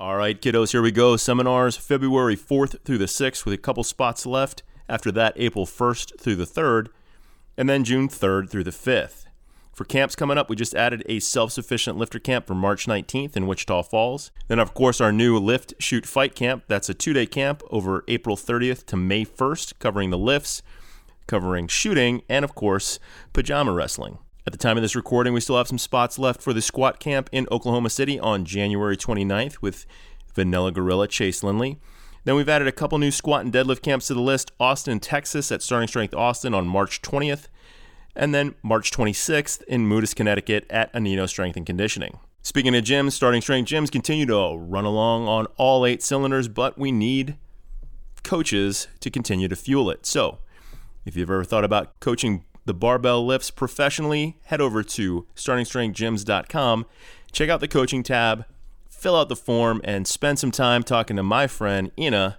All right, kiddos, here we go. Seminars February 4th through the 6th with a couple spots left. After that, April 1st through the 3rd, and then June 3rd through the 5th. For camps coming up, we just added a self sufficient lifter camp for March 19th in Wichita Falls. Then, of course, our new Lift, Shoot, Fight camp. That's a two day camp over April 30th to May 1st, covering the lifts, covering shooting, and, of course, pajama wrestling. At the time of this recording, we still have some spots left for the squat camp in Oklahoma City on January 29th with Vanilla Gorilla Chase Lindley. Then we've added a couple new squat and deadlift camps to the list Austin, Texas at Starting Strength Austin on March 20th, and then March 26th in Moodus, Connecticut at Anino Strength and Conditioning. Speaking of gyms, Starting Strength gyms continue to run along on all eight cylinders, but we need coaches to continue to fuel it. So, if you've ever thought about coaching the barbell lifts professionally, head over to startingstrengthgyms.com, check out the coaching tab, fill out the form, and spend some time talking to my friend Ina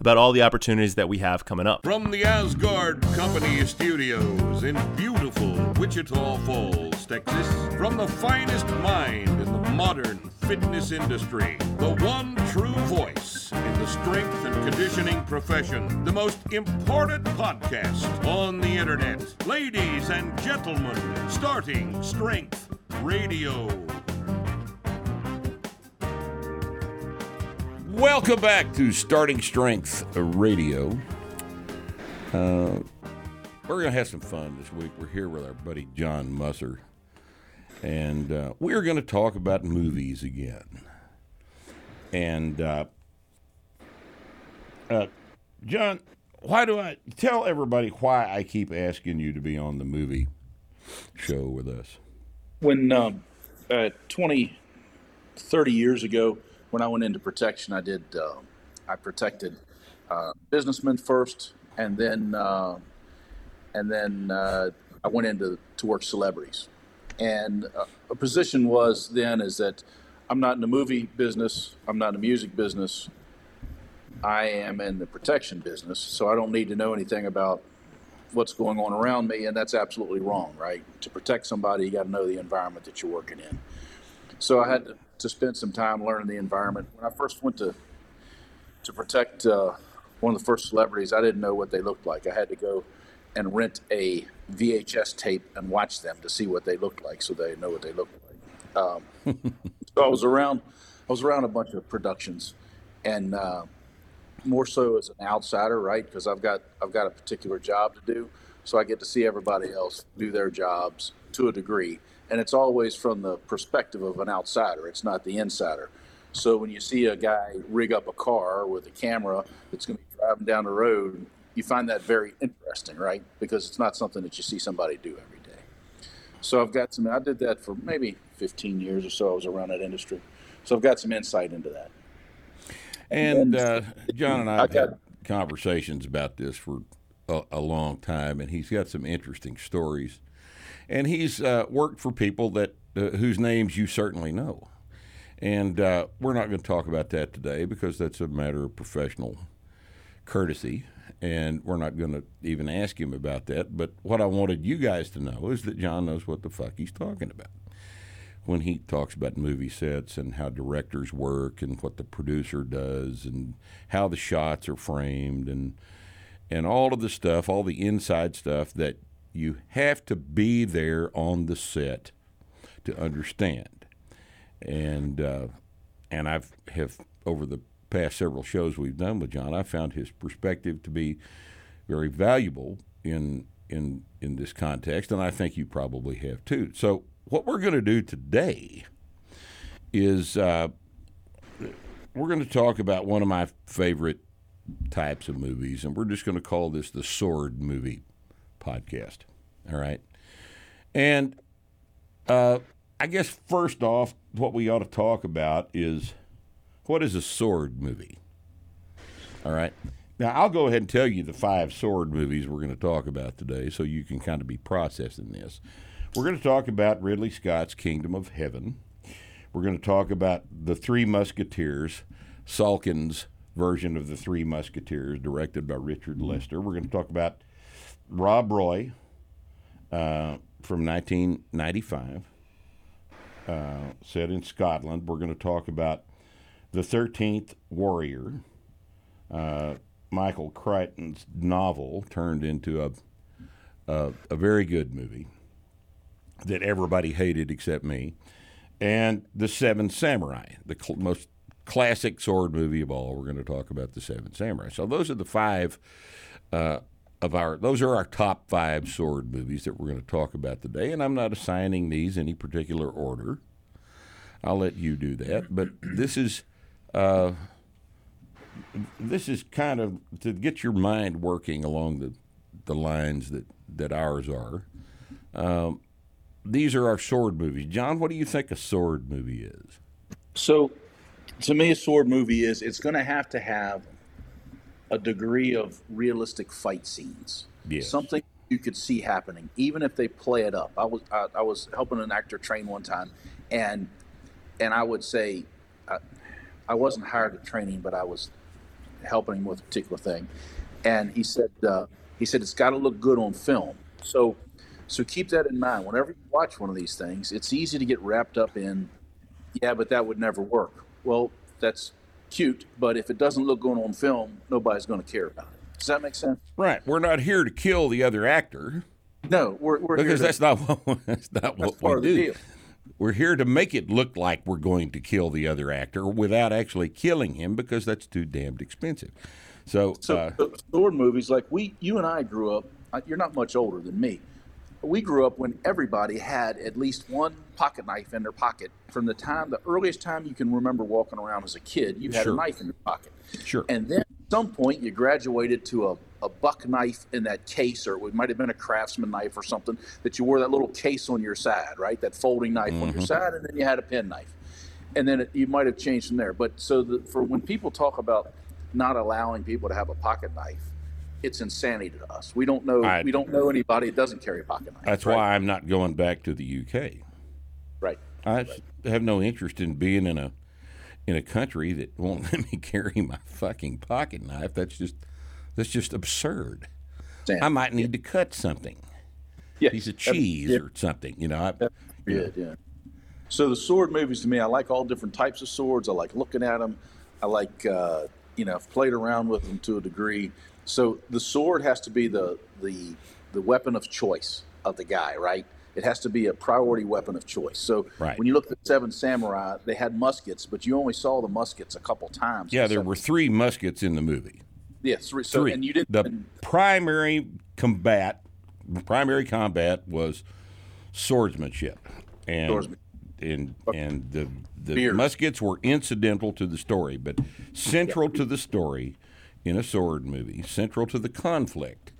about all the opportunities that we have coming up. From the Asgard Company Studios in beautiful Wichita Falls, Texas, from the finest mind in the modern fitness industry, the one true voice in the strength and conditioning profession, the most important podcast on the internet. Ladies and gentlemen, starting Strength Radio. Welcome back to Starting Strength Radio. Uh, we're going to have some fun this week. We're here with our buddy John Musser, and uh, we're going to talk about movies again. And uh, uh, John, why do I tell everybody why I keep asking you to be on the movie show with us? When um, uh, 20, 30 years ago, when I went into protection, I did. Uh, I protected uh, businessmen first, and then uh, and then uh, I went into to work celebrities. And uh, a position was then is that I'm not in the movie business. I'm not in the music business. I am in the protection business, so I don't need to know anything about what's going on around me, and that's absolutely wrong, right? To protect somebody, you got to know the environment that you're working in. So I had to to spend some time learning the environment. When I first went to to protect uh, one of the first celebrities, I didn't know what they looked like. I had to go and rent a VHS tape and watch them to see what they looked like, so they know what they looked like. Um, so I was around, I was around a bunch of productions, and uh, more so as an outsider, right? Because I've got I've got a particular job to do, so I get to see everybody else do their jobs to a degree and it's always from the perspective of an outsider. It's not the insider. So when you see a guy rig up a car with a camera that's going to be driving down the road, you find that very interesting, right? Because it's not something that you see somebody do every day. So I've got some. I did that for maybe 15 years or so. I was around that industry, so I've got some insight into that. And, and uh, John and I have had conversations about this for a, a long time, and he's got some interesting stories and he's uh, worked for people that uh, whose names you certainly know. And uh, we're not going to talk about that today because that's a matter of professional courtesy, and we're not going to even ask him about that. But what I wanted you guys to know is that John knows what the fuck he's talking about when he talks about movie sets and how directors work and what the producer does and how the shots are framed and and all of the stuff, all the inside stuff that you have to be there on the set to understand. And uh, and I've have over the past several shows we've done with John, I found his perspective to be very valuable in in in this context, and I think you probably have too. So what we're going to do today is uh, we're going to talk about one of my favorite types of movies, and we're just going to call this the sword movie podcast. All right. And uh, I guess first off, what we ought to talk about is what is a sword movie? All right. Now, I'll go ahead and tell you the five sword movies we're going to talk about today so you can kind of be processing this. We're going to talk about Ridley Scott's Kingdom of Heaven. We're going to talk about The Three Musketeers, Salkind's version of The Three Musketeers, directed by Richard Lester. We're going to talk about Rob Roy uh, from 1995, uh, set in Scotland. We're going to talk about The Thirteenth Warrior, uh, Michael Crichton's novel, turned into a, a a very good movie that everybody hated except me, and The Seven Samurai, the cl- most classic sword movie of all. We're going to talk about The Seven Samurai. So those are the five uh, of our. Those are our top five sword movies that we're going to talk about today. And I'm not assigning these any particular order. I'll let you do that. But this is. Uh, this is kind of to get your mind working along the, the lines that, that ours are. Um, these are our sword movies. John, what do you think a sword movie is? So, to me, a sword movie is it's going to have to have a degree of realistic fight scenes. Yes. Something you could see happening, even if they play it up. I was I, I was helping an actor train one time, and and I would say, I, I wasn't hired at training, but I was helping him with a particular thing, and he said uh, he said it's got to look good on film. So so keep that in mind. Whenever you watch one of these things, it's easy to get wrapped up in, yeah, but that would never work. Well, that's cute, but if it doesn't look good on film, nobody's going to care about it. Does that make sense? Right. We're not here to kill the other actor No, we're, we're here because to- that's not what that's not that's what part we of the do. deal. We're here to make it look like we're going to kill the other actor without actually killing him because that's too damned expensive. So, So uh, uh, sword movies, like we, you and I grew up. uh, You're not much older than me. We grew up when everybody had at least one pocket knife in their pocket. From the time, the earliest time you can remember walking around as a kid, you had Sure. a knife in your pocket. sure. And then at some point, you graduated to a, a buck knife in that case, or it might have been a craftsman knife or something that you wore that little case on your side, right? That folding knife on your mm-hmm. side, and then you had a pen knife. And then it, you might have changed from there. But so the, for when people talk about not allowing people to have a pocket knife, it's insanity to us. We don't know. I- we don't know anybody that doesn't carry a pocket knife. that's right? why I'm not going back to the UK. Right. I s- have no interest in being in a in a country that won't let me carry my fucking pocket knife. That's just that's just absurd. I might need to cut something, yeah. piece of cheese yeah. or something. You know, I, Yeah, yeah. So the sword movies to me, I like all different types of swords. I like looking at them. I like, uh, you know, I've played around with them to a degree. So the sword has to be the the the weapon of choice of the guy, right? It has to be a priority weapon of choice. So Right. when you look at the Seven Samurai, they had muskets, but you only saw the muskets a couple times. yeah, there were three muskets in the movie. yeah, three. So Three. and you didn't. the and- primary combat, primary combat was swordsmanship, and Swordsman- and and the the Spear. muskets were incidental to the story, but central to the story in a sword movie, central to the conflict,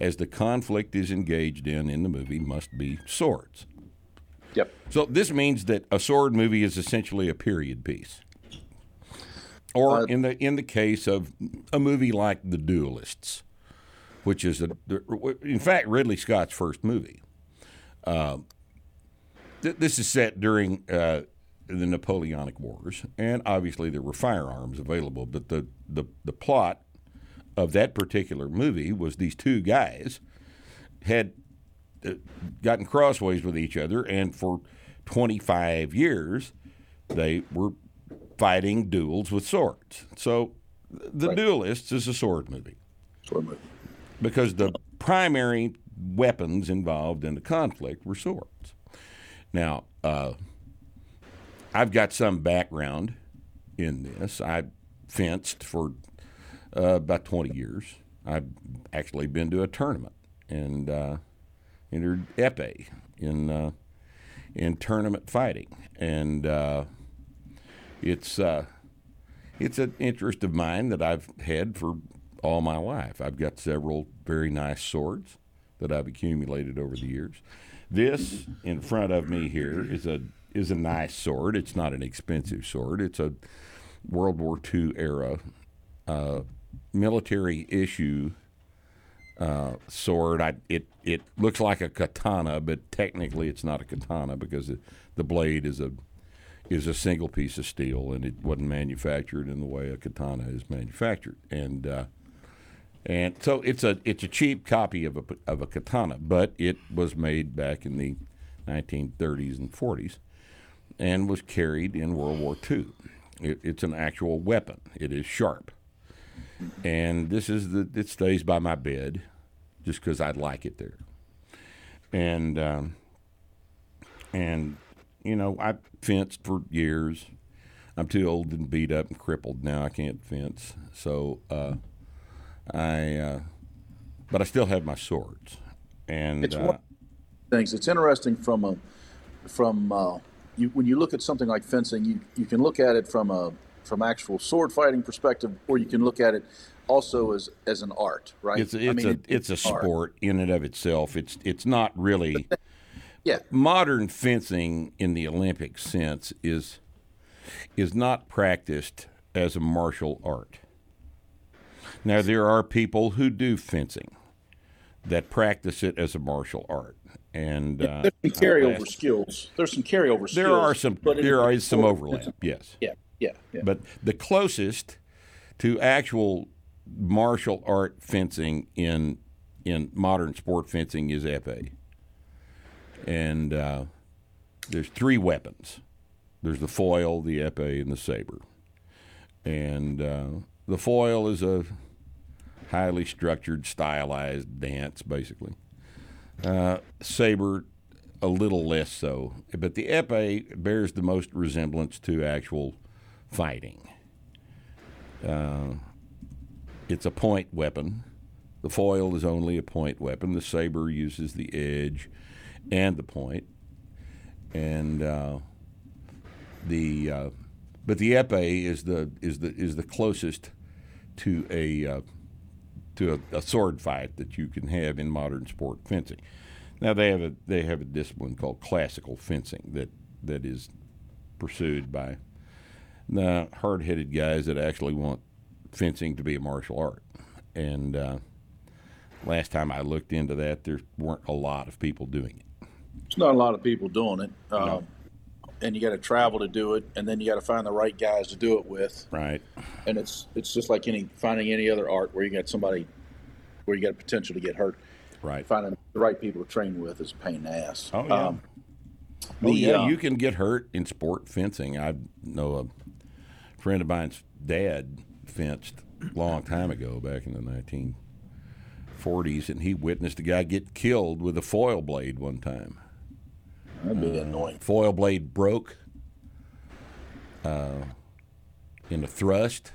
as the conflict is engaged in in the movie, must be swords. yep. So this means that a sword movie is essentially a period piece. Or Uh, in the in the case of a movie like The Duelists, which is a, in fact Ridley Scott's first movie. Uh, th- this is set during uh, the Napoleonic Wars, and obviously there were firearms available. But the, the the plot of that particular movie was these two guys had uh, gotten crossways with each other, and for 25 years, they were fighting duels with swords. So, The Duelists is a sword movie Sword movie. because the primary weapons involved in the conflict were swords. Now, uh, I've got some background in this. I fenced for uh, about 20 years. I've actually been to a tournament and uh, entered epee in uh, in tournament fighting, and uh, it's uh, it's an interest of mine that I've had for all my life. I've got several very nice swords that I've accumulated over the years. This in front of me here is a is a nice sword. It's not an expensive sword. It's a World War II era uh, military issue uh, sword. I, it it looks like a katana, but technically it's not a katana because it, the blade is a is a single piece of steel, and it wasn't manufactured in the way a katana is manufactured. And uh, and so it's a it's a cheap copy of a of a katana, but it was made back in the 1930s and 40s, and was carried in World War II. It, it's an actual weapon. It is sharp, and this is the it stays by my bed, just because I'd like it there, and um, and you know I fenced for years. I'm too old and beat up and crippled now. I can't fence, so uh, I. Uh, but I still have my swords, and It's uh, one things. It's interesting from a from uh, you when you look at something like fencing, you you can look at it from a from actual sword fighting perspective, or you can look at it also as as an art, right? it's it's I mean, a it- it's a art. sport in and of itself. It's it's not really Yeah, modern fencing in the Olympic sense is is not practiced as a martial art. Now there are people who do fencing that practice it as a martial art, and uh, there's some carryover skills. There's some carryover skills. there are some there the is some overlap. Yes, Yeah, yeah, yeah. but the closest to actual martial art fencing in in modern sport fencing is epee. And uh, there's three weapons. There's the foil, the epee, and the saber. And uh, the foil is a highly structured, stylized dance, basically. Uh, saber, a little less so, but the epee bears the most resemblance to actual fighting. Uh, it's a point weapon. The foil is only a point weapon. The saber uses the edge and the point, and uh, the uh, but the epee is the is the is the closest to a uh, to a, a sword fight that you can have in modern sport fencing. Now they have a they have a discipline called classical fencing that that is pursued by the hard-headed guys that actually want fencing to be a martial art. And uh, last time I looked into that, there weren't a lot of people doing it. There's not a lot of people doing it, um, and you got to travel to do it, and then you got to find the right guys to do it with. Right. And it's it's just like any finding any other art where you got somebody where you got a potential to get hurt. Right. Finding the right people to train with is a pain in the ass. Oh, yeah. Um, Oh the, yeah, uh, you can get hurt in sport fencing. I know a friend of mine's dad fenced a long time ago, back in the 1940s, and he witnessed a guy get killed with a foil blade one time. that'd be annoying. foil blade broke uh, in a thrust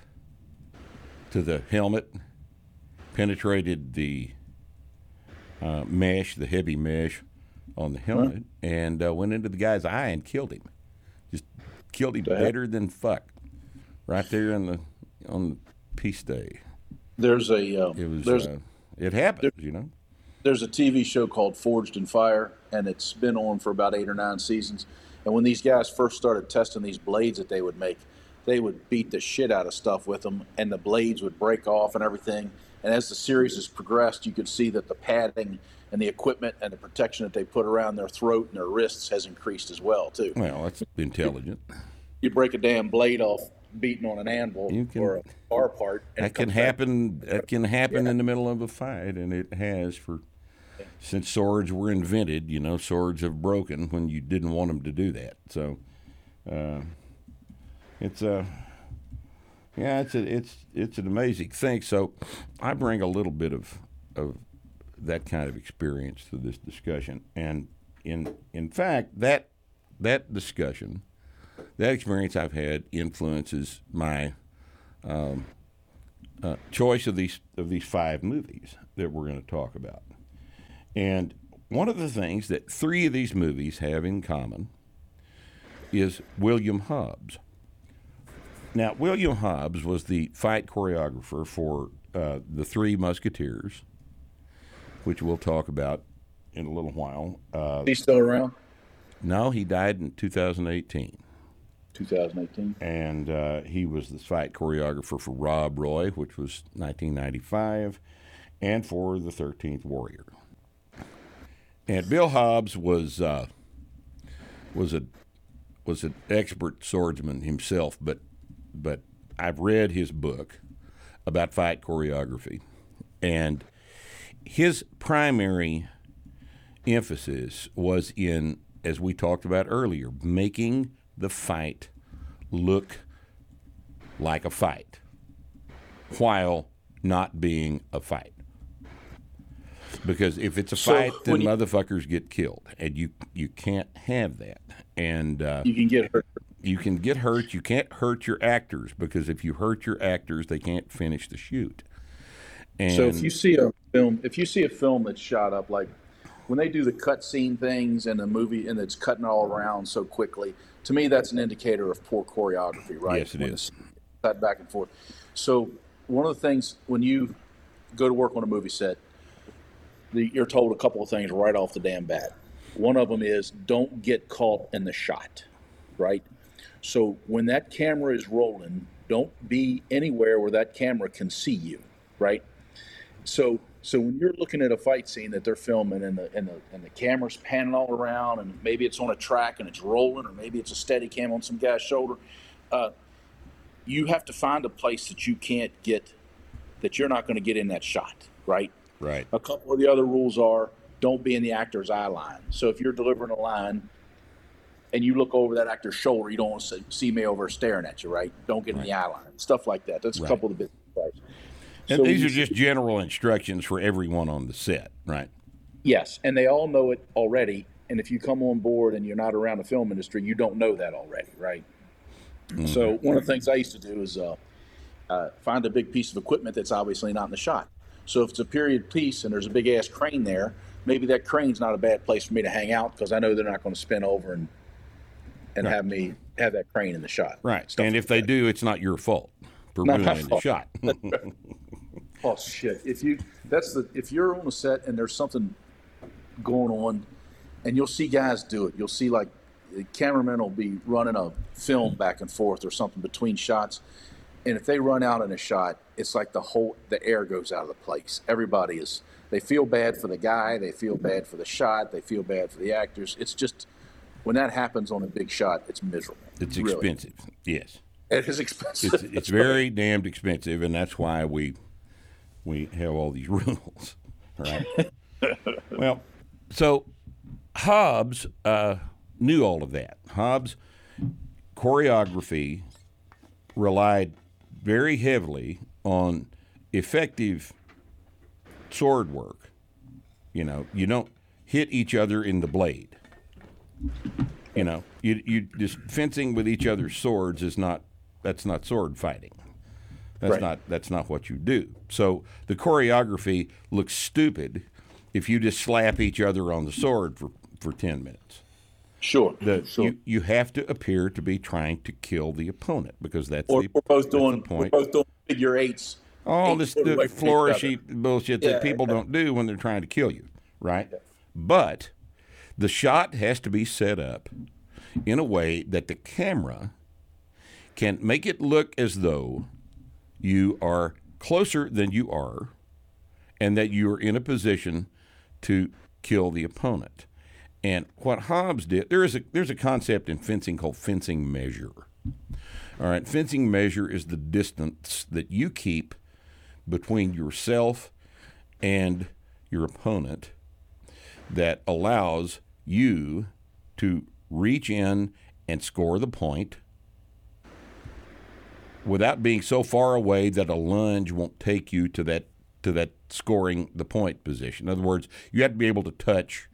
to the helmet, penetrated the uh, mesh, the heavy mesh on the helmet, and uh, went into the guy's eye and killed him. Just killed him better than fuck, right there on the on the peace day. There's a um, It was. there's Uh, it happens, you know. there's a TV show called Forged in Fire, and it's been on for about eight or nine seasons. And when these guys first started testing these blades that they would make, they would beat the shit out of stuff with them, and the blades would break off and everything. And as the series has progressed, you could see that the padding and the equipment and the protection that they put around their throat and their wrists has increased as well too. Well, that's intelligent. You break a damn blade off beating on an anvil can- or a bar part, that it can back- happen. That can happen in the middle of a fight, and it has for since swords were invented. You know, swords have broken when you didn't want them to do that. So, uh, it's a yeah, it's a, it's it's an amazing thing. So, I bring a little bit of of that kind of experience to this discussion, and in in fact that that discussion, that experience I've had influences my uh, choice of these of these five movies that we're going to talk about. And one of the things that three of these movies have in common is William Hobbs. Now, William Hobbs was the fight choreographer for uh, the Three Musketeers, which we'll talk about in a little while. Uh, He's still around. no, he died in 2018. 2018. and uh, he was the fight choreographer for Rob Roy, which was 1995, and for the 13th Warrior. And Bill Hobbs was uh, was a was an expert swordsman himself, but but I've read his book about fight choreography, and his primary emphasis was in, as we talked about earlier, making the fight look like a fight while not being a fight. Because if it's a So, fight, then you- motherfuckers get killed, and you you can't have that. And uh, You can get hurt. you can get hurt. You can't hurt your actors because if you hurt your actors, they can't finish the shoot. And So if you see a film, if you see a film that's shot up like when they do the cutscene things in a movie and it's cutting all around so quickly, to me that's an indicator of poor choreography, right? Yes, it When is. Cut back and forth. So one of the things when you go to work on a movie set, the, you're told a couple of things right off the damn bat. One of them is don't get caught in the shot, right? So when that camera is rolling, don't be anywhere where that camera can see you, right? So so when you're looking at a fight scene that they're filming and the and the and the camera's panning all around and maybe it's on a track and it's rolling or maybe it's a steady cam on some guy's shoulder, uh, you have to find a place that you can't get that you're not going to get in that shot, right? right, A couple of the other rules are don't be in the actor's eye line. So if you're delivering a line and you look over that actor's shoulder, you don't want to see, see me over staring at you, right? Don't get in the eye line. Stuff like that. That's a Right. couple of the business rights. And So these are just general instructions for everyone on the set, right? Yes, and they all know it already. And if you come on board and you're not around the film industry, you don't know that already, right? So one of the things I used to do is uh, uh, find a big piece of equipment that's obviously not in the shot. So if it's a period piece and there's a big ass crane there, maybe that crane's not a bad place for me to hang out because I know they're not going to spin over and and have me have that crane in the shot. Right. And like if they that. do, it's not your fault for Not ruining the shot. Oh shit! If you that's the if you're on a set and there's something going on, and you'll see guys do it. You'll see like the cameraman will be running a film back and forth or something between shots, and if they run out in a shot, it's like the whole the air goes out of the place. Everybody is they feel bad for the guy, they feel bad for the shot, they feel bad for the actors. It's just when that happens on a big shot, it's miserable. It's Really. expensive. Yes. It is expensive. It's, it's very damned expensive, and that's why we we have all these rules, right? well, so Hobbs uh, knew all of that. Hobbs choreography relied very heavily on effective sword work. You know, you don't hit each other in the blade. You know, you you just fencing with each other's swords is not that's not sword fighting. That's Right. not that's not what you do. So the choreography looks stupid if you just slap each other on the sword for, for ten minutes. sure. The, sure. you, you have to appear to be trying to kill the opponent because that's or the, we're both doing we're both doing figure eights. All eight this the away from each flourishy bullshit Yeah, that people yeah. don't do when they're trying to kill you, right? But the shot has to be set up in a way that the camera can make it look as though you are closer than you are and that you are in a position to kill the opponent. And what Hobbs did, there is a there's a concept in fencing called fencing measure. All right, fencing measure is the distance that you keep between yourself and your opponent that allows you to reach in and score the point without being so far away that a lunge won't take you to that to that scoring the point position. In other words, you have to be able to touch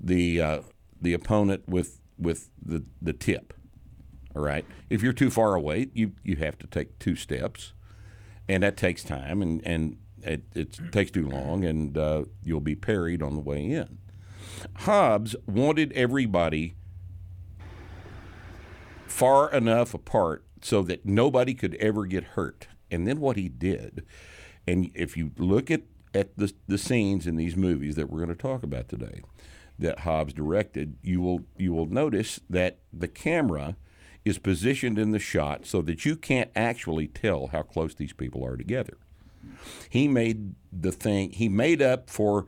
the uh, the opponent with with the the tip. All right. If you're too far away, you you have to take two steps, and that takes time, and and it, it takes too long, and uh, you'll be parried on the way in. Hobbs wanted everybody far enough apart so that nobody could ever get hurt. And then what he did, and if you look at, at the, the scenes in these movies that we're going to talk about today that Hobbs directed, you will you will notice that the camera is positioned in the shot so that you can't actually tell how close these people are together. He made the thing he made up for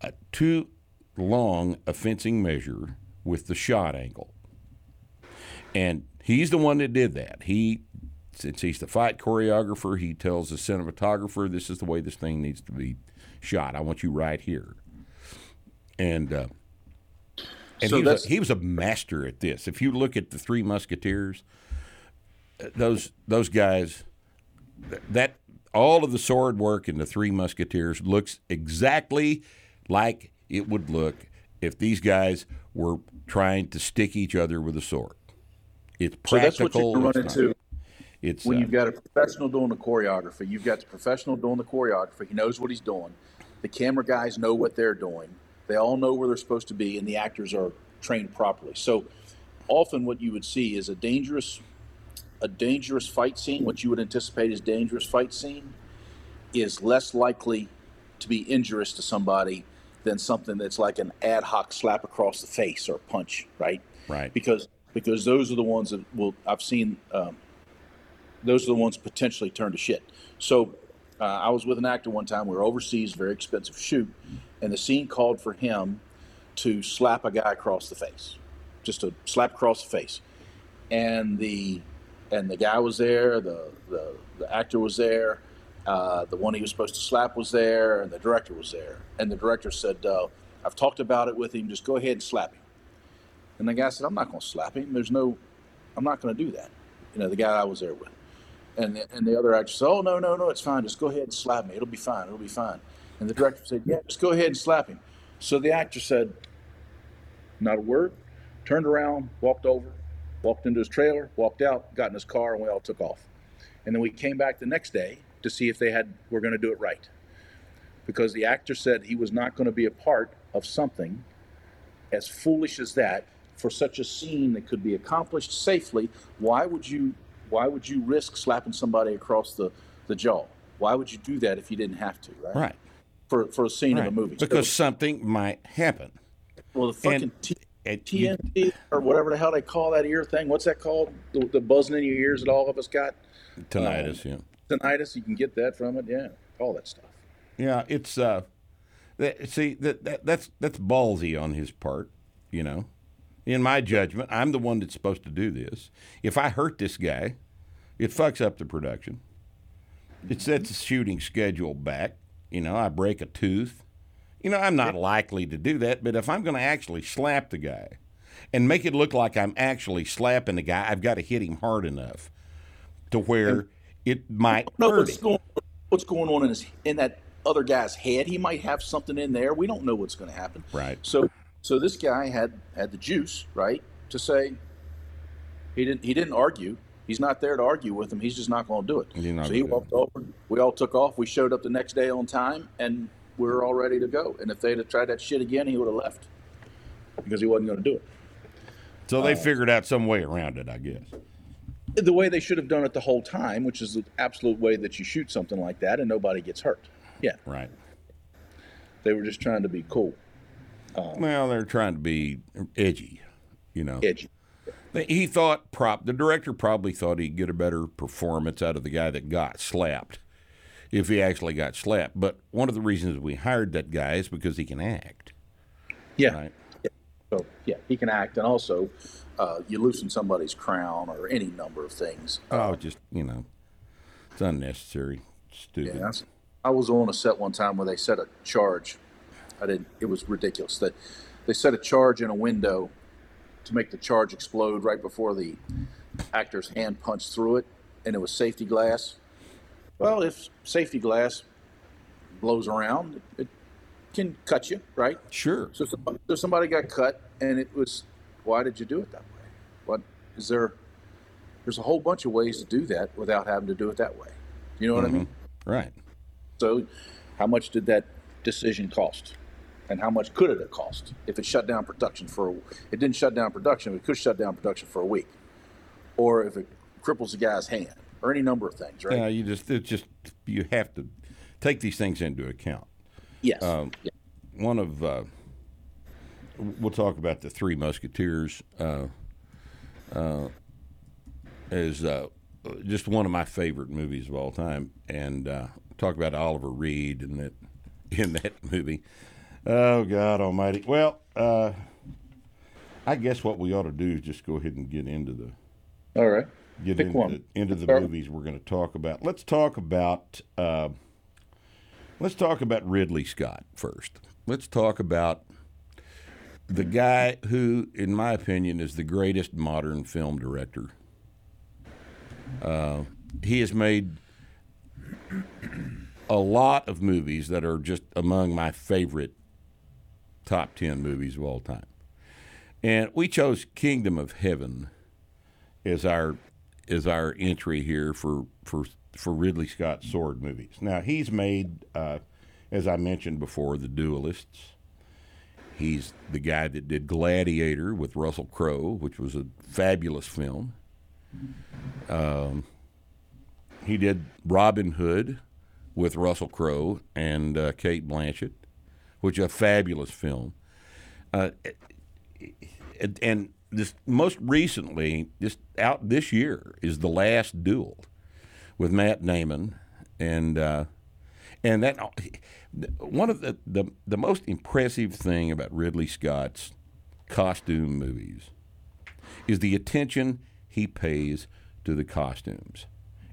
a too long a fencing measure with the shot angle. And he's the one that did that. He, since he's the fight choreographer, he tells the cinematographer, "This is the way this thing needs to be shot. I want you right here." And uh, and So he, was a, he was a master at this. If you look at the Three Musketeers, those those guys that all of the sword work in the Three Musketeers looks exactly like it would look if these guys were trying to stick each other with a sword. It's practical. So that's what you run into. It's when uh, you've got a professional doing the choreography, you've got the professional doing the choreography. He knows what he's doing. The camera guys know what they're doing. They all know where they're supposed to be, and the actors are trained properly. So often, what you would see is a dangerous, a dangerous fight scene. What you would anticipate is dangerous fight scene is less likely to be injurious to somebody than something that's like an ad hoc slap across the face or punch, right? Right. Because because those are the ones that will I've seen. Um, those are the ones potentially turn to shit. So uh, I was with an actor one time. We were overseas, very expensive shoot, and the scene called for him to slap a guy across the face, just a slap across the face, and the and the guy was there, the the, the actor was there, uh, the one he was supposed to slap was there, and the director was there, and the director said, uh, "I've talked about it with him. Just go ahead and slap him." And the guy said, "I'm not going to slap him. There's no, I'm not going to do that." You know, the guy I was there with. And the, and the other actor said, "Oh no, no, no, it's fine. Just go ahead and slap me. It'll be fine. It'll be fine." And the director said, "Yeah, just go ahead and slap him." So the actor said, "Not a word." Turned around, walked over, walked into his trailer, walked out, got in his car, and we all took off. And then we came back the next day to see if they had were going to do it right, because the actor said he was not going to be a part of something as foolish as that for such a scene that could be accomplished safely. Why would you why would you risk slapping somebody across the, the jaw? Why would you do that if you didn't have to, right? right. For, for a scene right. in a movie. Because So- something might happen. well, the fucking and- T- And you- or whatever the hell they call that ear thing. What's that called? The, the buzzing in your ears that all of us got. tinnitus, yeah. Tinnitus. You can get that from it. Yeah, all that stuff. Yeah, it's uh, that, see that, that that's that's ballsy on his part, you know. In my judgment, I'm the one that's supposed to do this. If I hurt this guy, it fucks up the production. It sets the shooting schedule back. You know, I break a tooth. You know, I'm not likely to do that, but if I'm going to actually slap the guy and make it look like I'm actually slapping the guy, I've got to hit him hard enough to where it might No, hurt what's him. going what's going on in his in that other guy's head? He might have something in there. We don't know what's going to happen. Right. So so this guy had had the juice, right, to say he didn't he didn't argue. He's not there to argue with him. He's just not going to do it. So he walked over. We all took off. We showed up the next day on time, and we were all ready to go. And if they'd have tried that shit again, he would have left because he wasn't going to do it. So they uh, figured out some way around it, I guess. The way they should have done it the whole time, which is the absolute way that you shoot something like that and nobody gets hurt. Yeah, Right. they were just trying to be cool, Well, they're trying to be edgy, you know. edgy. He thought prop the director probably thought he'd get a better performance out of the guy that got slapped if he actually got slapped. But one of the reasons we hired that guy is because he can act. Yeah. Right. So yeah, he can act, and also uh, you loosen somebody's crown or any number of things. Oh, just you know, it's unnecessary, stupid. Yeah, I was on a set one time where they set a charge. I didn't. It was ridiculous. That they set a charge in a window to make the charge explode right before the actor's hand punched through it, and it was safety glass. Well, if safety glass blows around, it, it can cut you, right? Sure. So somebody, so somebody got cut, and it was, why did you do it that way? What is there? There's a whole bunch of ways to do that without having to do it that way. You know what I mm-hmm. mean? Right. So, how much did that decision cost? And how much could it have cost if it shut down production for? A, it didn't shut down production. It could shut down production for a week, or if it cripples the guy's hand, or any number of things, right? Yeah, you just it's just you have to take these things into account. yes. Um, Yeah. One of uh, we'll talk about the Three Musketeers. Uh, uh, is uh, just one of my favorite movies of all time, and uh, talk about Oliver Reed and that in that movie. Oh God Almighty! Well, uh, I guess what we ought to do is just go ahead and get into the All right. get Pick into, one. into the Start- movies we're going to talk about. Let's talk about uh, let's talk about Ridley Scott first. Let's talk about the guy who, in my opinion, is the greatest modern film director Uh, he has made a lot of movies that are just among my favorite top 10 movies of all time. And we chose Kingdom of Heaven as our as our entry here for for for Ridley Scott sword movies. Now he's made, uh, as I mentioned before, The Duelists. He's the guy that did Gladiator with Russell Crowe, which was a fabulous film. Um, he did Robin Hood with Russell Crowe and uh, Cate Blanchett, which is a fabulous film. Uh, and, this most recently, just out this year, is the last duel with Matt Damon, and uh, and that one of the, the the most impressive thing about Ridley Scott's costume movies is the attention he pays to the costumes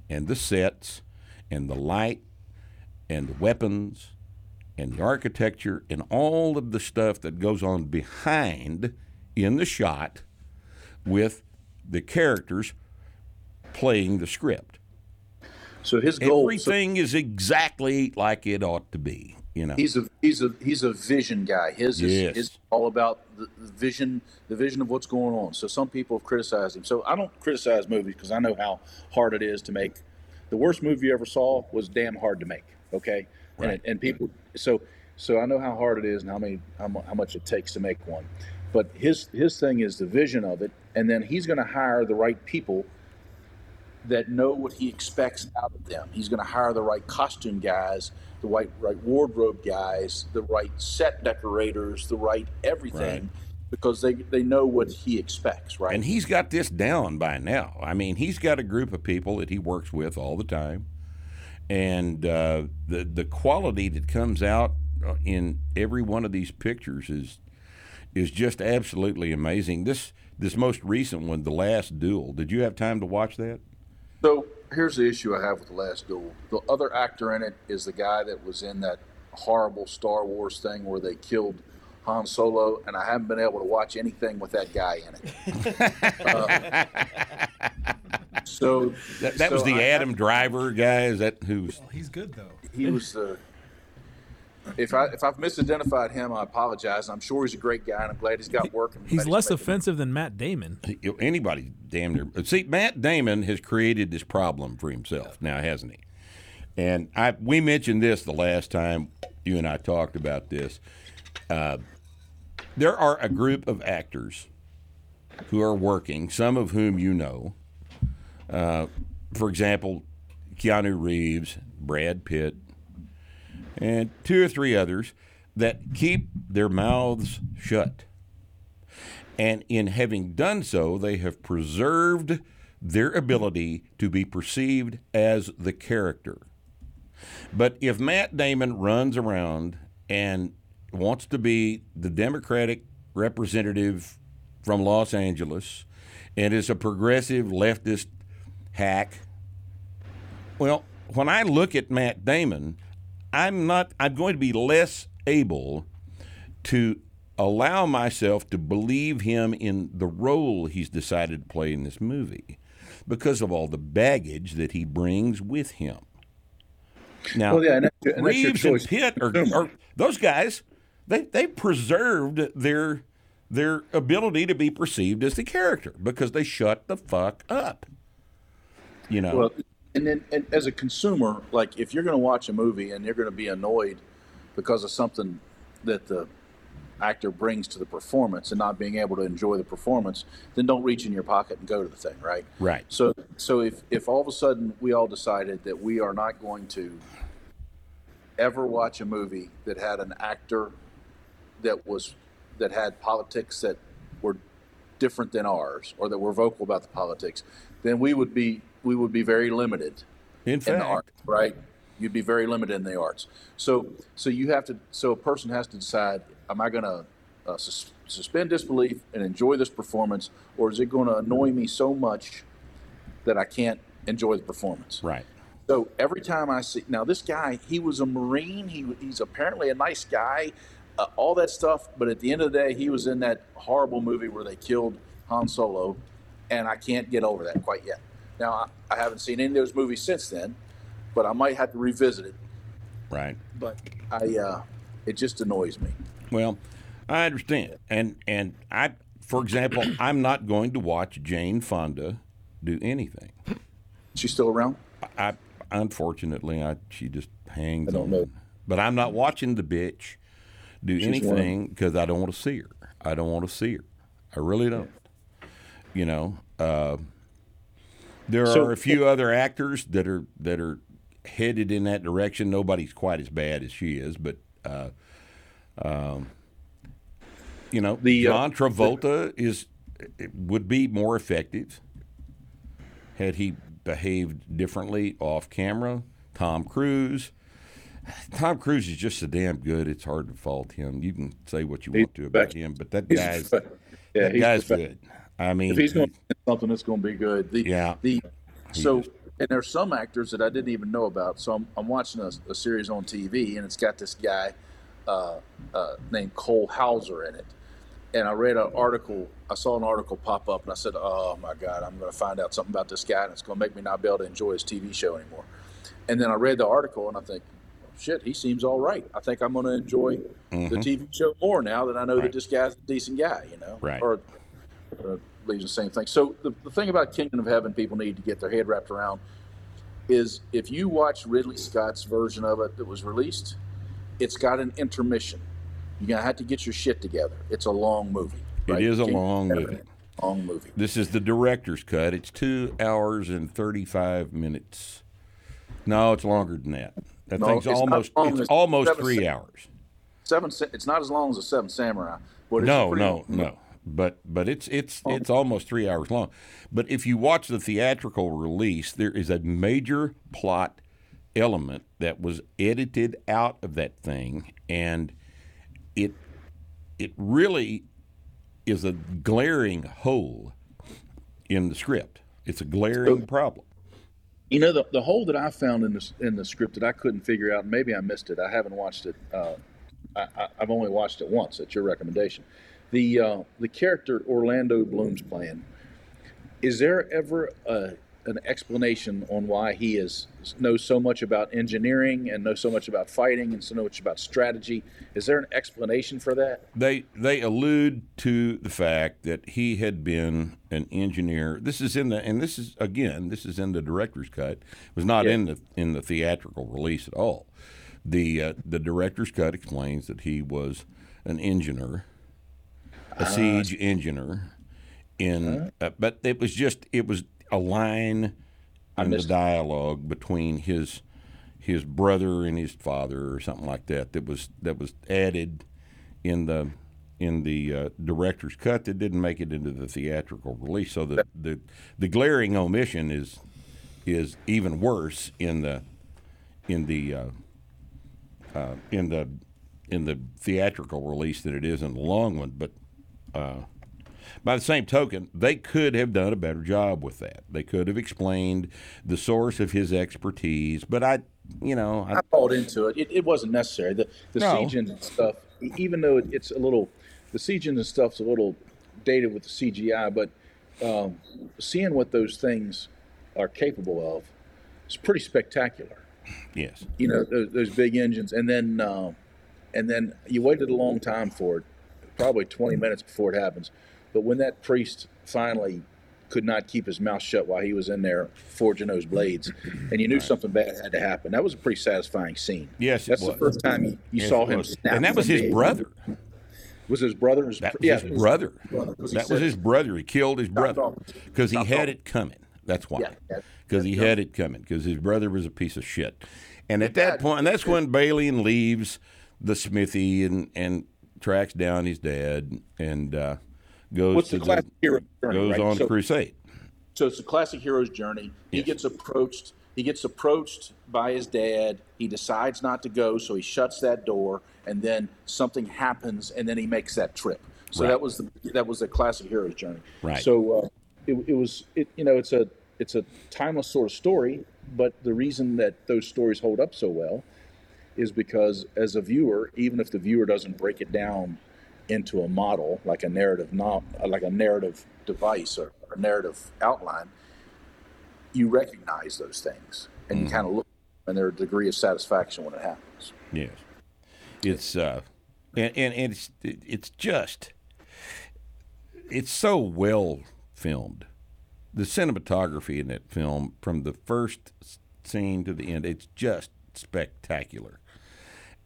and the sets and the light and the weapons and the architecture and all of the stuff that goes on behind in the shot with the characters playing the script. So his goal everything so, is exactly like it ought to be. You know, he's a he's a he's a vision guy. His yes. is, is all about the, the vision, the vision of what's going on. So some people have criticized him. So I don't criticize movies because I know how hard it is to make. The worst movie you ever saw was damn hard to make. Okay, right. and, and people. So so I know how hard it is and how many how, how much it takes to make one. But his his thing is the vision of it, and then he's going to hire the right people that know what he expects out of them. He's going to hire the right costume guys, the right right wardrobe guys, the right set decorators, the right everything. Right. Because they, they know what he expects, right? And he's got this down by now. I mean, he's got a group of people that he works with all the time, and uh, the the quality that comes out uh, in every one of these pictures is is just absolutely amazing. This this most recent one, The Last Duel. Did you have time to watch that? So here's the issue I have with the last duel. The other actor in it is the guy that was in that horrible Star Wars thing where they killed Han Solo, and I haven't been able to watch anything with that guy in it. uh, so that, that so was the I Adam Driver guy. Is that who's? Well, he's good though. He was the if I if I've misidentified him, I apologize. I'm sure he's a great guy, and I'm glad he's got work. In him. He's less offensive than Matt Damon. Anybody, damn near. See, Matt Damon has created this problem for himself now, hasn't he? And I we mentioned this the last time you and I talked about this. Uh, there are a group of actors who are working, some of whom you know. Uh, for example, Keanu Reeves, Brad Pitt, and two or three others that keep their mouths shut. And in having done so, they have preserved their ability to be perceived as the character. But if Matt Damon runs around and wants to be the Democratic representative from Los Angeles and is a progressive leftist hack, well, when I look at Matt Damon, I'm not. I'm going to be less able to allow myself to believe him in the role he's decided to play in this movie because of all the baggage that he brings with him. Now, well, yeah, and that's, and Reeves and Pitt are, are, those guys. They they preserved their their ability to be perceived as the character because they shut the fuck up. You know. Well, and then and as a consumer, like if you're going to watch a movie and you're going to be annoyed because of something that the actor brings to the performance and not being able to enjoy the performance, then don't reach in your pocket and go to the thing, right? Right. So so if if all of a sudden we all decided that we are not going to ever watch a movie that had an actor that was that had politics that were different than ours or that were vocal about the politics, then we would be we would be very limited in, fact. in the art, right? You'd be very limited in the arts. So, so you have to. So a person has to decide: Am I going to uh, sus- suspend disbelief and enjoy this performance, or is it going to annoy me so much that I can't enjoy the performance? Right. So every time I see now this guy, he was a Marine. He he's apparently a nice guy, uh, all that stuff. But at the end of the day, he was in that horrible movie where they killed Han Solo, and I can't get over that quite yet. Now I, haven't seen any of those movies since then, but I might have to revisit it. Right. But I, uh, it just annoys me. Well, I understand, and and I, for example, I'm not going to watch Jane Fonda do anything. She's still around? I unfortunately, I she just hangs. I don't on. know. But I'm not watching the bitch do She's anything because I don't want to see her. I don't want to see her. I really don't. You know, uh, there So- are a few other actors that are that are headed in that direction. Nobody's quite as bad as she is, but. Uh, um, you know, The, uh, John Travolta is would be more effective had he behaved differently off camera. Tom Cruise. Tom Cruise is just so damn good. It's hard to fault him. You can say what you want to about him, but that guy's yeah, that guy's perfect. good. I mean, If he's going to something that's going to be good. The, Yeah. The so and there's some actors that I didn't even know about. So I'm, I'm watching a, a series on TV and it's got this guy uh, uh, named Cole Hauser in it. And I read an article. I saw an article pop up, and I said, "Oh my God, I'm going to find out something about this guy, and it's going to make me not be able to enjoy his TV show anymore." And then I read the article, and I think, "Shit, he seems all right. I think I'm going to enjoy the TV show more now that I know Right. that this guy's a decent guy." You know, Right. Or uh, believes the same thing. So the, the thing about Kingdom of Heaven, people need to get their head wrapped around is if you watch Ridley Scott's version of it that was released, it's got an intermission. You're gonna have to get your shit together. It's a long movie. It right? is a Kingdom long movie. Long movie. this is the director's cut. It's two hours and thirty-five minutes. No, it's longer than that. That No, thing's it's almost it's almost seven three hours. Seven. It's not as long as the Seven Samurai. But No, no, no. But but it's it's it's almost three hours long. But if you watch the theatrical release, there is a major plot element that was edited out of that thing, and it it really is a glaring hole in the script. It's a glaring problem. You know the, the hole that I found in the in the script that I couldn't figure out, and maybe I missed it. I haven't watched it. Uh, I, I, I've only watched it once at your recommendation. The uh, the character Orlando Bloom's playing. Is there ever a, an explanation on why he is knows so much about engineering and knows so much about fighting and so much about strategy? Is there an explanation for that? They they allude to the fact that he had been an engineer. This is in the and this is again this is in the director's cut. It was not Yeah. in the in the theatrical release at all. The uh, the director's cut explains that he was an engineer, a siege engineer in uh, but it was just it was a line in the dialogue between his his brother and his father or something like that that was that was added in the in the uh, director's cut that didn't make it into the theatrical release. So the, the the glaring omission is is even worse in the in the uh, uh, in the in the theatrical release than it is in the long one. But uh, by the same token, they could have done a better job with that. They could have explained the source of his expertise, but I, you know, I, I bought into it. It, it wasn't necessary. The the No. siege engine stuff, even though it, it's a little, the siege engine stuff's a little dated with the CGI, but um, seeing what those things are capable of is pretty spectacular. yes, You know, those, those big engines, and then uh, and then you waited a long time for it, probably 20 minutes before it happens. But when that priest finally could not keep his mouth shut while he was in there forging those blades, and you knew something bad had to happen, that was a pretty satisfying scene. Yes, it that's the first time you, you Yes, saw him snap. and that was his the- brother. Was his brother? His, That was yeah, his brother. brother, That was his brother. He killed his brother because he Chopped had off. it coming. That's why. Yeah, yeah. Because he had it coming. Because his brother was a piece of shit. And at that point, and that's when Balian leaves the smithy and and tracks down his dad and uh, goes What's to the classic hero journey, goes right? on So- crusade. So it's a classic hero's journey. He Yes. gets approached. He gets approached by his dad. He decides not to go, so he shuts that door, and then something happens, and then he makes that trip. So Right. that was the that was the classic hero's journey. Right. So uh, it, it was it you know it's a it's a timeless sort of story, but the reason that those stories hold up so well is because as a viewer, even if the viewer doesn't break it down into a model like a narrative not like a narrative device or a narrative outline, you recognize those things and you kind of look and there's a degree of satisfaction when it happens. Yes, it's uh, and and, and it's it's just it's so well filmed. The cinematography in that film, from the first scene to the end, it's just spectacular.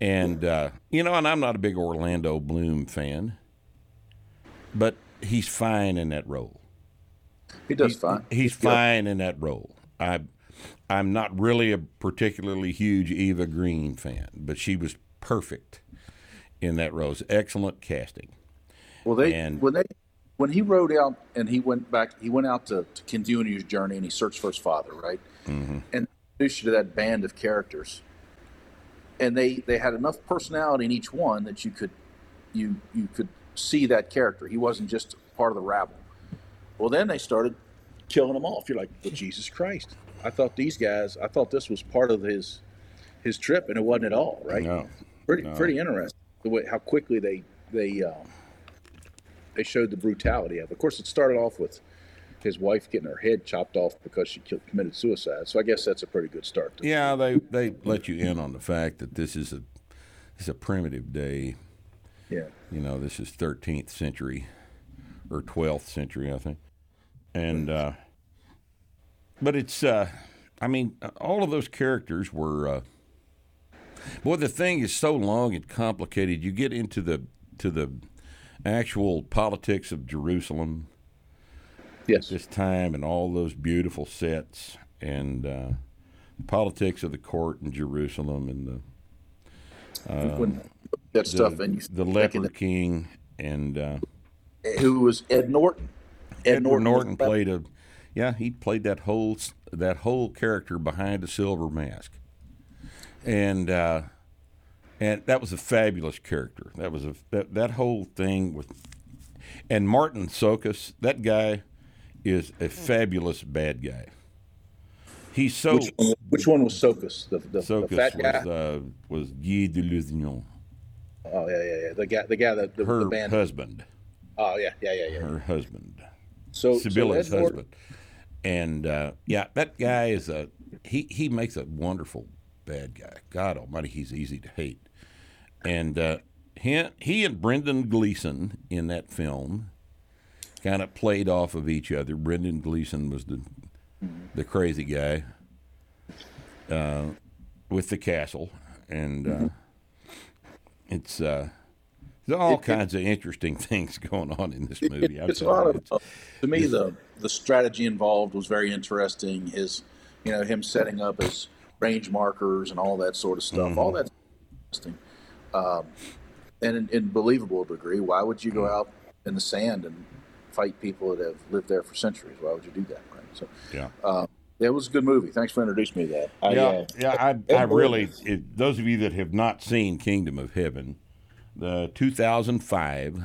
And uh, you know, and I'm not a big Orlando Bloom fan, but he's fine in that role. He does fine. He's fine in that role. I, I'm not really a particularly huge Eva Green fan, but she was perfect in that role. It's excellent casting. Well, they And- when they when he rode out and he went back, he went out to, to continue his journey and he searched for his father, right? Mm-hmm. And introduced you to that band of characters, and they they had enough personality in each one that you could you you could see that character. He wasn't just part of the rabble. Well, then they started killing them off. You're like, well, Jesus Christ! I thought these guys. I thought this was part of his his trip, and it wasn't at all, right? No, pretty pretty interesting the way how quickly they they um, they showed the brutality of. it. Of course, it started off with his wife getting her head chopped off because she committed suicide. So I guess that's a pretty good start. To Yeah, they they let you in on the fact that this is a this is a primitive day. yeah. You know, this is 13th century or 12th century, I think. And uh, but it's uh, I mean, all of those characters were. Uh, boy, the thing is so long and complicated. You get into the to the actual politics of Jerusalem Yes. this time and all those beautiful sets and uh, politics of the court in Jerusalem and the when that stuff and you the leper king and uh, who was Ed Norton. Ed Edward Norton, was- played a yeah he played that whole that whole character behind a silver mask and uh, and that was a fabulous character that was a that, that whole thing with and Marton Csokas that guy is a fabulous bad guy he's so Which, which one was Csokas? The, the, the Csokas fat guy. was uh, was Guy de Lusignan oh yeah, yeah, yeah. The guy, the guy that the, her the band. husband Oh yeah, yeah, yeah, yeah. her husband So Sibylla's so husband. And uh, yeah, that guy is a he. He makes a wonderful bad guy. God Almighty, he's easy to hate. And uh, he he and Brendan Gleeson in that film kind of played off of each other. Brendan Gleeson was the the crazy guy uh, with the castle, and uh, it's. Uh, there's all kinds of interesting things going on in this movie. I'm it's a lot of to me the the strategy involved was very interesting his you know him setting up his range markers and all that sort of stuff all that's interesting um, and in, in believable degree why would you go out in the sand and fight people that have lived there for centuries why would you do that right so yeah. it was a good movie thanks for introducing me to that I, yeah, uh, yeah. I, I really, it, those of you that have not seen Kingdom of Heaven, the 2005,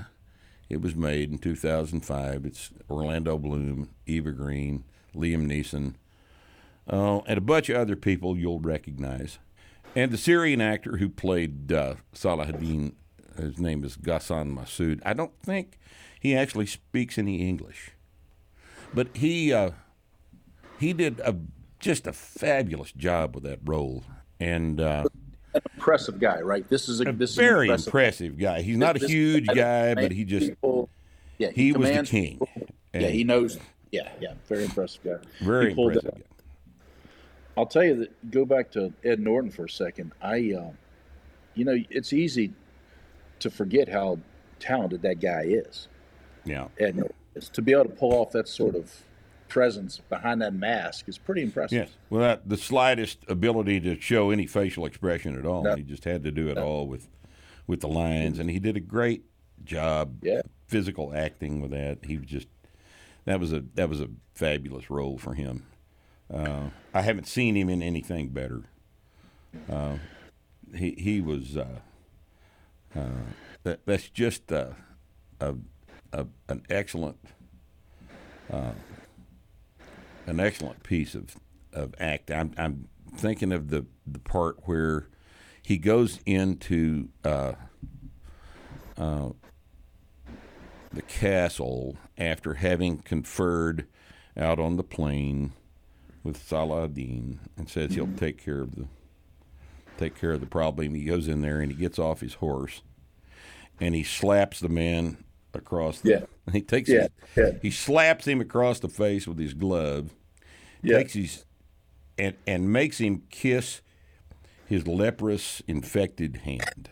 it was made in 2005. It's Orlando Bloom, Eva Green, Liam Neeson, uh, and a bunch of other people you'll recognize. And the Syrian actor who played uh, Salahuddin, his name is Ghassan Massoud. I don't think he actually speaks any English, but he. Uh, he did a just a fabulous job with that role, and uh, impressive guy right this is a, a this very is impressive impressive guy. He's not a huge this- guy, but he just people- yeah he was the king. people. yeah And he knows yeah yeah very impressive guy very He impressive. Guy. I'll tell you that. Go back to Ed Norton for a second. I, um, you know, it's easy to forget how talented that guy is. Yeah, is. To be able to pull off that sort of presence behind that mask is pretty impressive. yes. Without the slightest ability to show any facial expression at all, No. he just had to do it all with with the lines, and he did a great job. Yeah. physical acting with that. He was just that was a that was a fabulous role for him. Uh, I haven't seen him in anything better. Uh, he he was uh, uh, that, that's just a, a, a an excellent uh, an excellent piece of of act. I'm I'm thinking of the the part where he goes into uh, uh, the castle after having conferred out on the plain with Saladin and says he'll take care of the take care of the problem. He goes in there and he gets off his horse and he slaps the man across the Yeah. he takes Yeah, his, yeah. he slaps him across the face with his glove. Yeah. Takes his and and makes him kiss his leprous infected hand.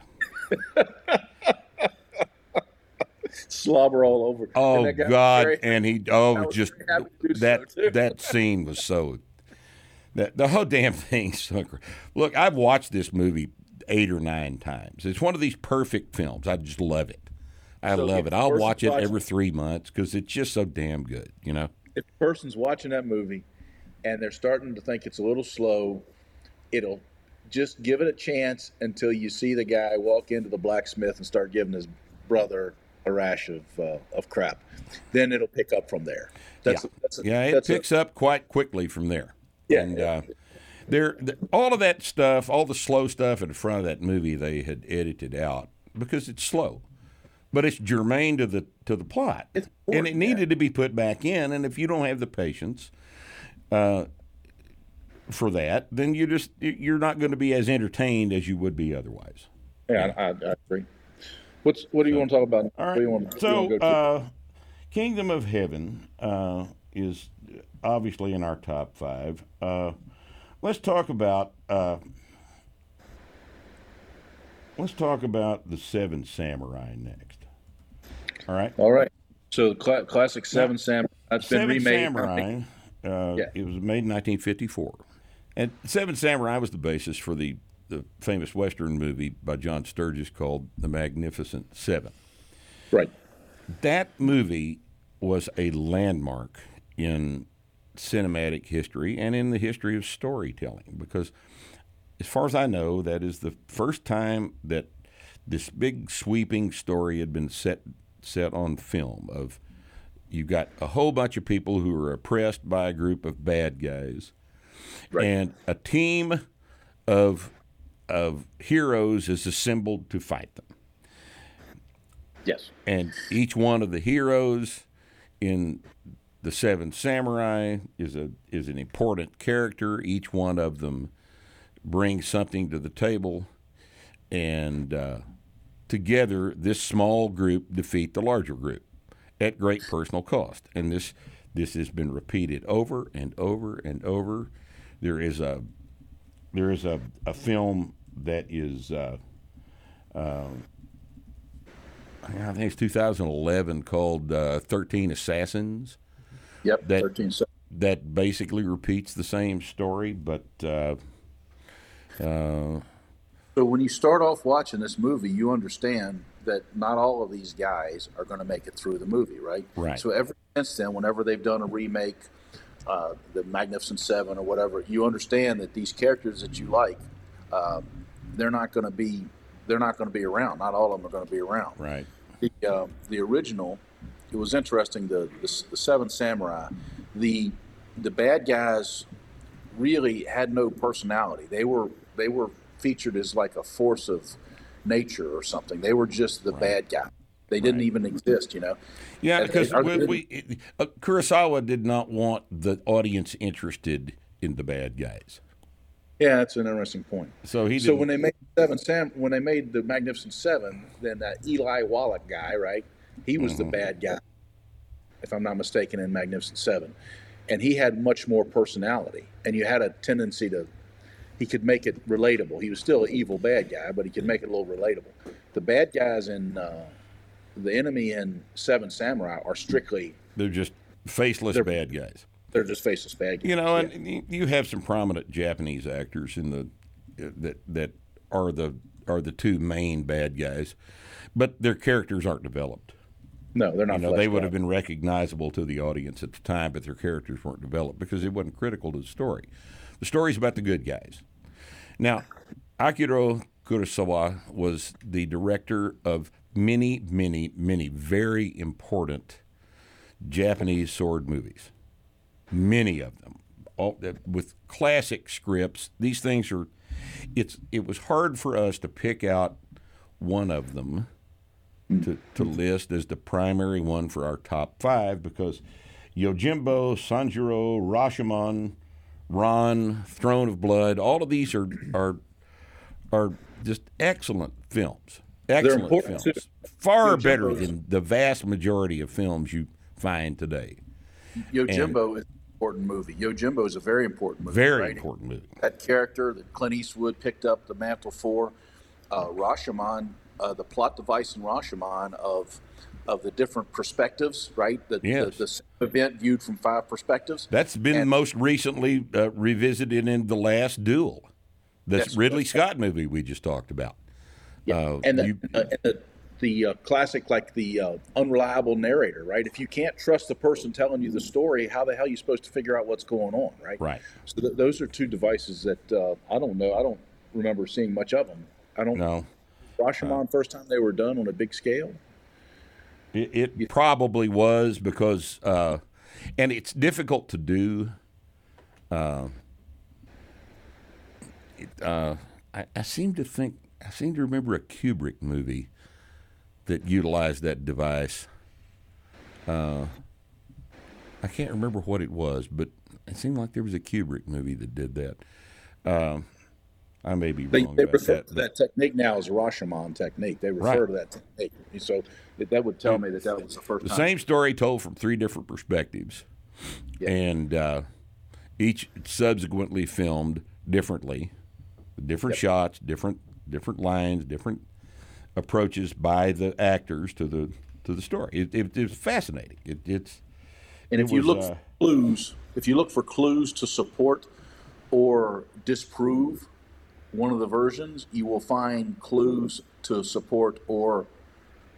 Slobber all over. Oh And that God! and he oh just very happy to do so, that that scene was so that the whole damn thing. Gr- look, I've watched this movie eight or nine times. It's one of these perfect films. I just love it. I So love it. I'll watch it watching- every three months because it's just so damn good. You know. if a person's watching that movie and they're starting to think it's a little slow, it'll just give it a chance until you see the guy walk into the blacksmith and start giving his brother a rash of uh, of crap. Then it'll pick up from there. That's yeah, that's a, yeah, it that's a- picks up quite quickly from there. Yeah, and yeah. uh, there, th- all of that stuff, all the slow stuff in front of that movie, they had edited out because it's slow, but it's germane to the to the plot, It's and it needed to be put back in. And if you don't have the patience. Uh, for that, then you just you're not going to be as entertained as you would be otherwise. yeah, I, I, I agree. What's what do you want to talk about? All you want, what do you So, want to go to? uh, Kingdom of Heaven uh, is obviously in our top five. Uh, let's talk about. Uh, let's talk about the Seven Samurai next. All right. All right. So the cla- classic Seven Samurai. That's been Seven remade. Samurai. Uh, Yeah. It was made in 1954, and Seven Samurai was the basis for the the famous Western movie by John Sturges called The Magnificent Seven. Right. that movie was a landmark in cinematic history and in the history of storytelling because as far as I know that is the first time that this big sweeping story had been set set on film of you've got a whole bunch of people who are oppressed by a group of bad guys Right. and a team of of heroes is assembled to fight them Yes. and each one of the heroes in the Seven Samurai is a is an important character. Each one of them brings something to the table, and uh, together this small group defeat the larger group at great personal cost. And this this has been repeated over and over and over. There is a there is a, a film that is. Uh, I think it's 2011 called uh, 13 Assassins Yep. That- Thirteen. that basically repeats the same story, but uh, uh, So when you start off watching this movie, you understand that not all of these guys are going to make it through the movie, right? Right. So ever since then, whenever they've done a remake, uh, the Magnificent Seven or whatever, you understand that these characters that you like, um, they're not going to be, they're not going to be around. Not all of them are going to be around. right, the uh, the original, it was interesting. The, the the Seven Samurai, the the bad guys really had no personality. They were they were featured as like a force of nature or something. They were just the bad guy. They didn't even exist, you know. yeah, because and- we, we, uh, Kurosawa did not want the audience interested in the bad guys, Yeah, that's an interesting point. so he So didn't. when they made Seven Sam, when they made the Magnificent Seven, then that Eli Wallach guy, right? He was the bad guy, if I'm not mistaken, in Magnificent Seven, and he had much more personality, and you had a tendency to, he could make it relatable. He was still an evil bad guy, but he could make it a little relatable. The bad guys in uh, the enemy in Seven Samurai are strictly they're just faceless They're- bad guys. they're just faceless bad guys. You know, Yeah. and you have some prominent Japanese actors in the that that are the are the two main bad guys, but their characters aren't developed. no, they're not. You know, they would out. have been recognizable to the audience at the time, but their characters weren't developed because it wasn't critical to the story. The story's about the good guys. Now, Akira Kurosawa was the director of many, many, many very important Japanese sword movies. Many of them, all, with classic scripts. These things are. It's. It was hard for us to pick out one of them to, to list as the primary one for our top five because Yojimbo, Sanjuro, Rashomon, Ran, Throne of Blood. All of these are are are just excellent films. Excellent films. too. Far Yojimbo's- better than the vast majority of films you find today. Yojimbo is an important movie. Yojimbo is a very important movie. Very right? important movie. That character that Clint Eastwood picked up the mantle for, uh, Rashomon, uh, the plot device in Rashomon of of the different perspectives, right? The, Yes. the, the same event viewed from five perspectives. That's been And- most recently uh, revisited in The Last Duel, the Yes. Ridley Scott movie we just talked about. Uh, and the, you- uh, and the, the uh, classic, like the uh, unreliable narrator, right? If you can't trust the person telling you the story, how the hell are you supposed to figure out what's going on, right? Right. So th- those are two devices that uh, I don't know. I don't remember seeing much of them. I don't. No, Rashomon, first time they were done on a big scale. It, it probably was because, uh, and it's difficult to do. Uh, it, uh, I, I seem to think, I seem to remember a Kubrick movie that utilized that device. Uh, I can't remember what it was, but it seemed like there was a Kubrick movie that did that. Um, I may be They, wrong they about refer that. to that technique now as a Rashomon technique. They refer Right. to that technique. So that, that would tell me that that was the first the time. same story told from three different perspectives, Yeah. and uh, each subsequently filmed differently, different shots, different different lines, different approaches by the actors to the to the story. It, it, it's fascinating. It, it's And It if you was, look uh, for clues, if you look for clues to support or disprove one of the versions, you will find clues to support or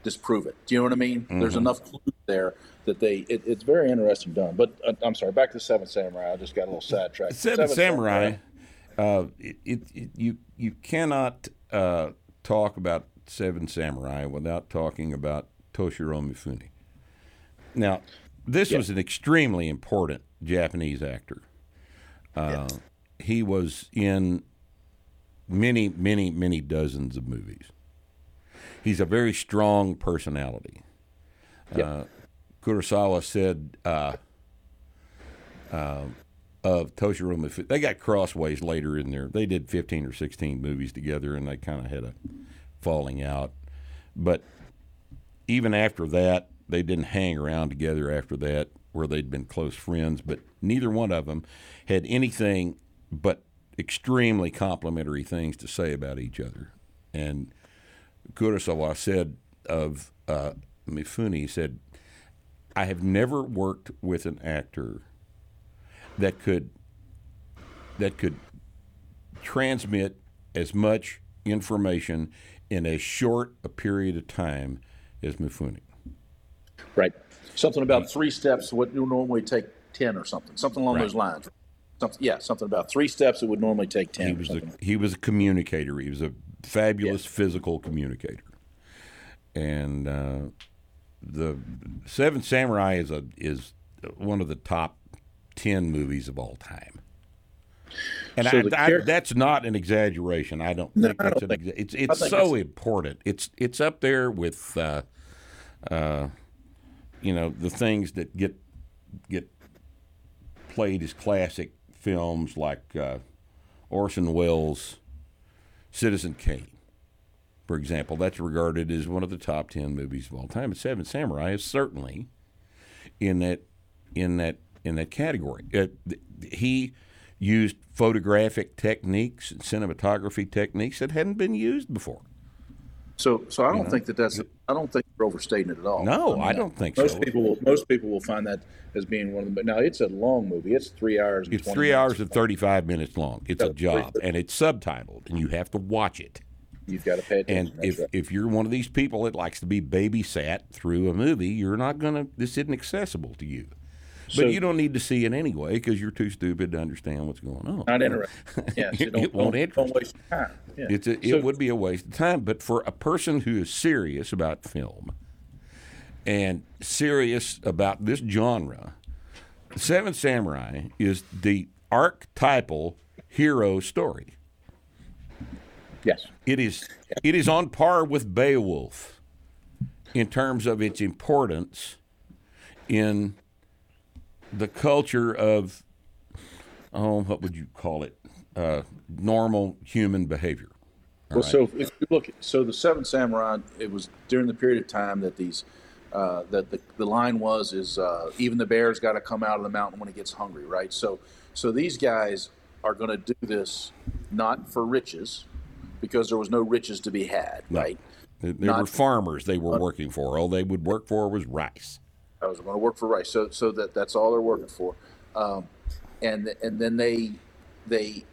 disprove it. Do you know what I mean? There's Mm-hmm. enough clues there that they. It, it's very interesting done. But uh, I'm sorry. Back to Seven Samurai. I just got a little sidetracked. Seven, Samurai. Uh, it, it, it, you you cannot uh, talk about Seven Samurai without talking about Toshiro Mifune. Now, this was an extremely important Japanese actor. Uh, He was in many, many, many dozens of movies. He's a very strong personality. Uh, Kurosawa said. Uh, of Toshiro Mifune. They got crossways later in there. They did 15 or 16 movies together, and they kind of had a falling out. But even after that, they didn't hang around together after that, where they'd been close friends. But neither one of them had anything but extremely complimentary things to say about each other. And Kurosawa said of uh, Mifune, he said, I have never worked with an actor that could that could transmit as much information in as short a period of time as Mifune. Right. Something about three steps would normally take ten or something. Something along Right. those lines. Something, yeah, something about three steps it would normally take ten. He was a he was a communicator. He was a fabulous physical communicator, and uh, the Seven Samurai is a is one of the top ten movies of all time. And So I, I- that's not an exaggeration. I don't think I that's don't an think- exa- it's it's so it's- important. It's it's up there with uh, uh, you know the things that get get played as classic films like uh, Orson Welles' Citizen Kane, for example. That's regarded as one of the top ten movies of all time. And Seven Samurai is certainly in that in that in that category. Uh, he used photographic techniques and cinematography techniques that hadn't been used before. So, so I don't think that that's. I don't think you're overstating it at all. No, I don't think most so. people will. Most people will find that as being one of the. Now, it's a long movie. It's three hours. And It's 20 three hours and 35 minutes long. It's a job, and it's subtitled, and you have to watch it. You've got to pay attention. And if, right. if you're one of these people that likes to be babysat through a movie, you're not going to, this isn't accessible to you. But you don't need to see it anyway because you're too stupid to understand what's going on. not interested. Yes, It don't, won't interest waste time. Yeah. It's a, it So- would be a waste of time. But for a person who is serious about film and serious about this genre, Seven Samurai is the archetypal hero story. Yes. It is it is on par with Beowulf in terms of its importance in the culture of oh, what would you call it? Uh, normal human behavior. Well, so if you look, so the Seven Samurai, it was during the period of time that these, uh, that the, the line was is uh, even the bear's got to come out of the mountain when it gets hungry, right? So, so these guys are going to do this not for riches, because there was no riches to be had, No. right? They, they were farmers they were working for. All they would work for was rice. I was going to work for rice, so so that that's all they're working for, um, and and then they they.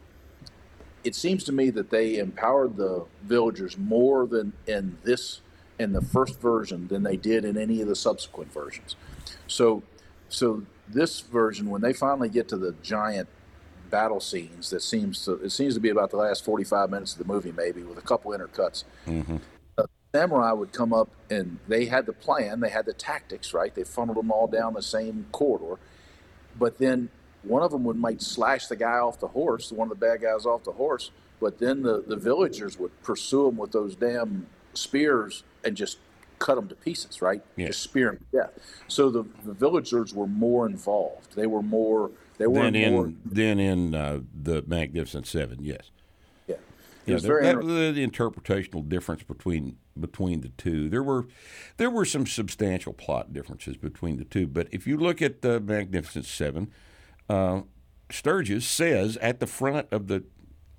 It seems to me that they empowered the villagers more than in this in the first version than they did in any of the subsequent versions. So, so this version, when they finally get to the giant battle scenes, that seems to it seems to be about the last forty five minutes of the movie, maybe with a couple intercuts samurai would come up and they had the plan, they had the tactics, right? They funneled them all down the same corridor. But then one of them would might slash the guy off the horse, one of the bad guys off the horse. But then the, the villagers would pursue him with those damn spears and just cut them to pieces, right? Yeah. Just spear them to death. So the, the villagers were more involved. They were more. They Then weren't in more. then in uh, the Magnificent Seven, yes. Yeah. Was that, inter- the interpretational difference between between the two. There were there were some substantial plot differences between the two, but if you look at the Magnificent Seven, uh, Sturges says at the front of the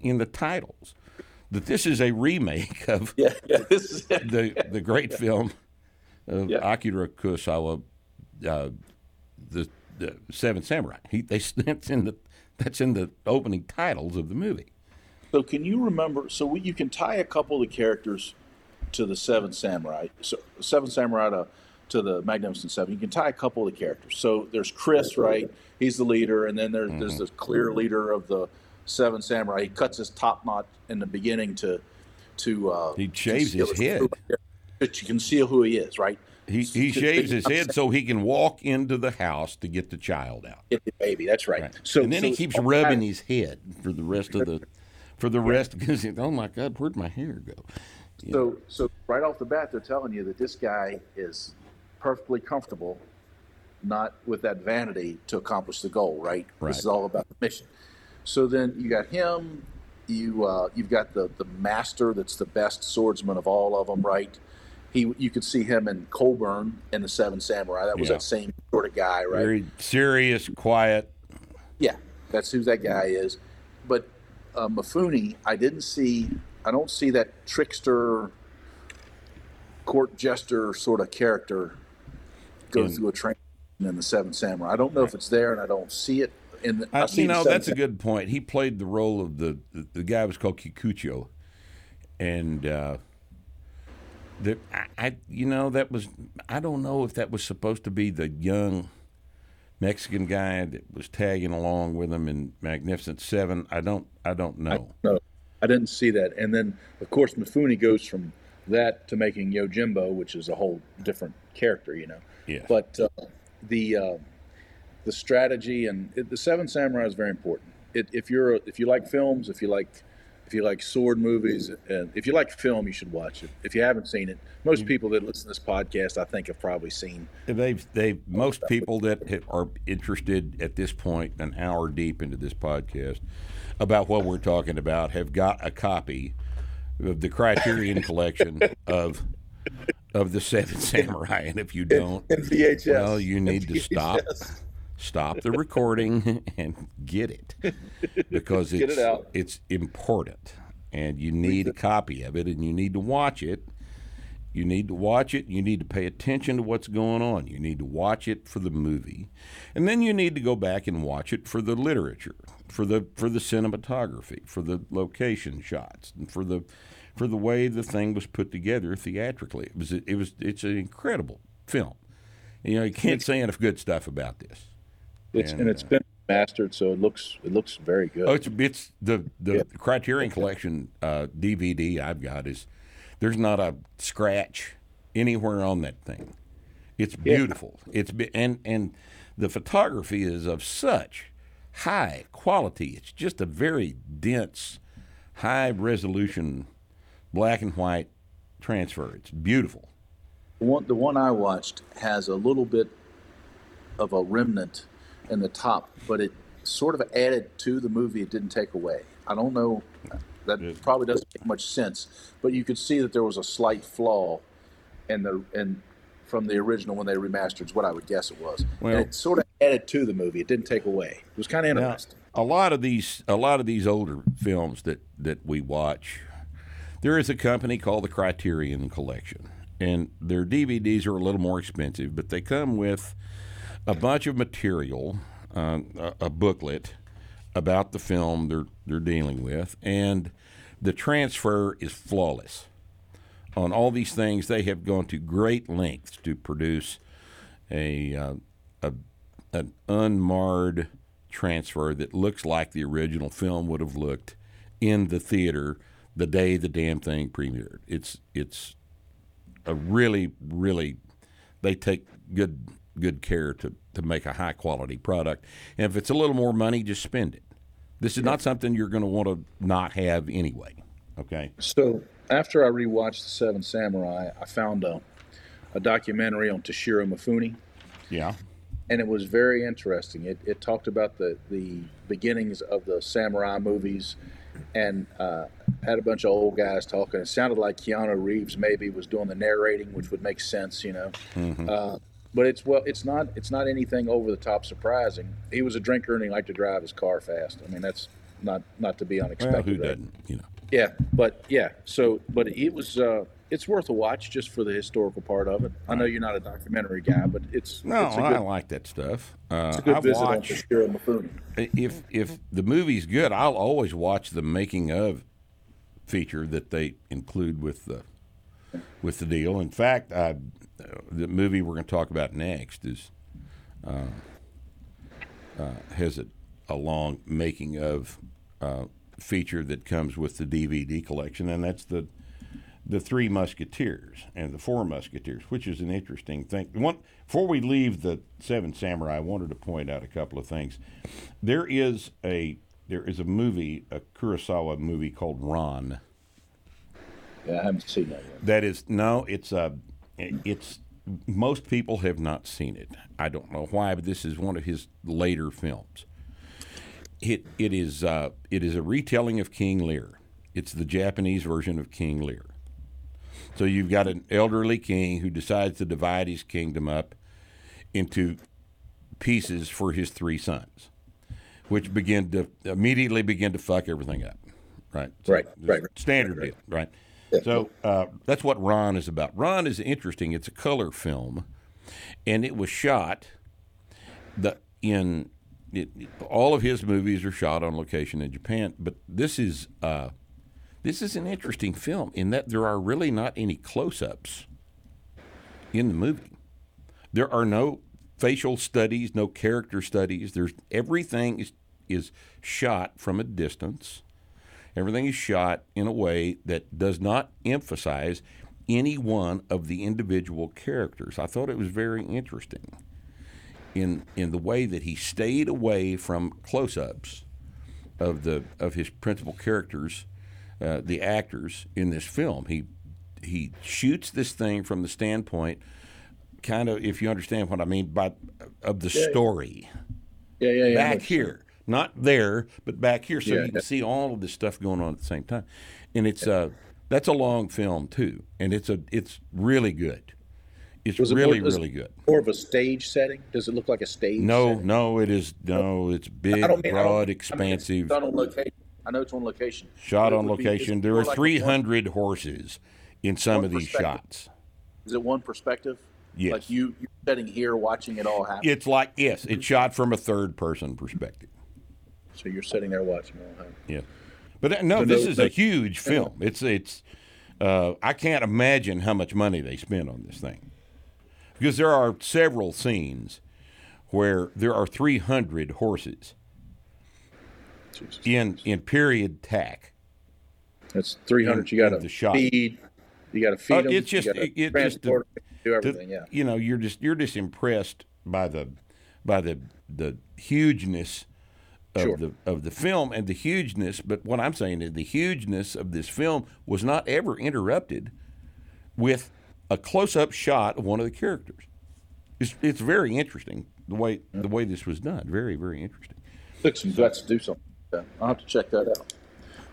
in the titles that this is a remake of yeah, yeah. This is the the great film of Yeah. Akira Kurosawa, uh, the the Seven Samurai. He they that's in the that's in the opening titles of the movie. So can you remember? So we, you can tie a couple of the characters to the Seven Samurai. So Seven Samurai to, to the Magnificent Seven. You can tie a couple of the characters. So there's Chris, right? He's the leader, and then there, there's the clear leader of the Seven Samurai. He cuts his top knot in the beginning to to uh, He shaves his conceal- to conceal who he is, right? He, he shaves his head so he can walk into the house to get the child out. Get the baby. That's right. So and then he keeps rubbing his head for the rest of the for the rest because oh my god, where'd my hair go? So, so right off the bat, they're telling you that this guy is perfectly comfortable, not with that vanity to accomplish the goal. Right. Right. This is all about the mission. So then you got him. You uh, you've got the the master that's the best swordsman of all of them. Right. He you could see him in Coburn in the Seven Samurai. That was Yeah. that same sort of guy. Right. Very serious, quiet. Yeah, that's who that guy is. But uh, Mifune, I didn't see. I don't see that trickster, court jester sort of character go In- through a training in the Seven Samurai. I don't know if it's there, and I don't see it in the. I, I've you know, that's a good point. He played the role of the the, the guy was called Kikucho, and uh, the I, I you know that was I don't know if that was supposed to be the young Mexican guy that was tagging along with him in Magnificent Seven. I don't I don't know. No, I didn't see that. And then, of course, Mifune goes from that to making Yojimbo, which is a whole different character, you know. Yeah. But uh, the uh, the strategy and it, the Seven Samurai is very important. It, if you're a, if you like films, if you like if you like sword movies, and if you like film, you should watch it. If you haven't seen it, most mm-hmm. people that listen to this podcast, I think, have probably seen. They've they most people that are interested at this point, an hour deep into this podcast, about what we're talking about, have got a copy of the Criterion Collection of of the Seven Samurai, and if you don't, In VHS. well, you need to stop stop the recording and get it because it's Get it out. it's important, and you need a copy of it, and you need to watch it. You need to watch it. You need to pay attention to what's going on. You need to watch it for the movie, and then you need to go back and watch it for the literature, for the for the cinematography, for the location shots, and for the for the way the thing was put together theatrically. It was it was it's an incredible film. You know, you can't say enough good stuff about this. It's, And, and it's been mastered, so it looks it looks very good. Oh, it's it's the the Criterion Collection uh, DVD I've got is there's not a scratch anywhere on that thing. It's beautiful. It's be, and and the photography is of such high quality. It's just a very dense, high resolution, black and white transfer. It's beautiful. The one, the one I watched has a little bit of a remnant in the top, but it sort of added to the movie. It didn't take away. I don't know. That probably doesn't make much sense, but you could see that there was a slight flaw in the in from the original when they remastered. Is what I would guess it was. Well- and it sort of added to the movie. It didn't take away. It was kind of Now, interesting. a lot of these a lot of these older films that that we watch, there is a company called the Criterion Collection, and their DVDs are a little more expensive, but they come with a bunch of material, uh, a, booklet about the film they're they're dealing with, and the transfer is flawless. On all these things, they have gone to great lengths to produce a, uh, a an unmarred transfer that looks like the original film would have looked in the theater the day the damn thing premiered. It's it's a really really they take good good care to to make a high quality product. And if it's a little more money, just spend it. This is not something you're going to want to not have anyway. Okay. So after I rewatched the Seven Samurai, I found a, a documentary on Toshiro Mifune. Yeah. and it was very interesting. It, it talked about the, the beginnings of the samurai movies and uh, had a bunch of old guys talking. It sounded like Keanu Reeves maybe was doing the narrating, which would make sense, you know. Uh, but it's well, it's not it's not anything over the top surprising. He was a drinker and he liked to drive his car fast. I mean, that's not not to be Well, unexpected. who right? doesn't? You know. Yeah, but yeah, so but it was uh, it's worth a watch just for the historical part of it. I know you're not a documentary guy, but it's No, it's a I good, like that stuff. Uh, it's a good I visit watch. Mifune. if if the movie's good, I'll always watch the making of feature that they include with the with the deal. In fact, I, the movie we're going to talk about next is uh, uh, has a, a long making of uh, feature that comes with the DVD collection, and that's the the Three Musketeers and the Four Musketeers, which is an interesting thing. One, before we leave the Seven Samurai, I wanted to point out a couple of things. There is a there is a movie, a Kurosawa movie called Ran. Yeah, I haven't seen that yet. That is no, it's a it's most people have not seen it. I don't know why, but this is one of his later films. It it is uh, it is a retelling of King Lear. It's the Japanese version of King Lear. So you've got an elderly king who decides to divide his kingdom up into pieces for his three sons, which begin to immediately begin to fuck everything up. Right. So Right, right, right. Standard deal. Right. So uh, that's what Ran is about. Ran is interesting. It's a color film, and it was shot the in it, all of his movies are shot on location in Japan, but this is uh, this is an interesting film in that there are really not any close-ups in the movie. There are no facial studies, no character studies. There's everything is is shot from a distance. Everything is shot in a way that does not emphasize any one of the individual characters. I thought it was very interesting in in the way that he stayed away from close-ups of the of his principal characters, uh, the actors in this film. He he shoots this thing from the standpoint, kind of, if you understand what I mean, by of the story Yeah, yeah, yeah. Back here, not there, but back here, so Yeah. you can see all of this stuff going on at the same time. And it's uh, that's a long film too, and it's a it's really good. It's it really more- really good. More of a stage setting? Does it look like a stage? No, setting? no, it is no. It's big, mean broad, I mean, expansive. On location. I know it's on location. shot on would be- location. there are like 300 horses in some of these shots. Is it one perspective? Yes. Like you, you're sitting here watching it all happen. It's like yes, it's shot from a third person perspective. So you're sitting there watching it all happen. Yeah, but uh, no, So this no- is a huge film. It's it's. Uh, I can't imagine how much money they spent on this thing, because there are several scenes where there are 300 horses Jesus. in in period tack. That's 300. You in got the to shot. feed. You got to feed Uh, them. it's just- you it- just the- do The- everything. yeah. You know, you're just you're just impressed by the by the the hugeness of Sure. the of the film and the hugeness. But what I'm saying is the hugeness of this film was not ever interrupted with a close up shot of one of the characters. It's it's very interesting the way the way this was done. Very very interesting. Took some guts to do something. like. I'll have to check that out.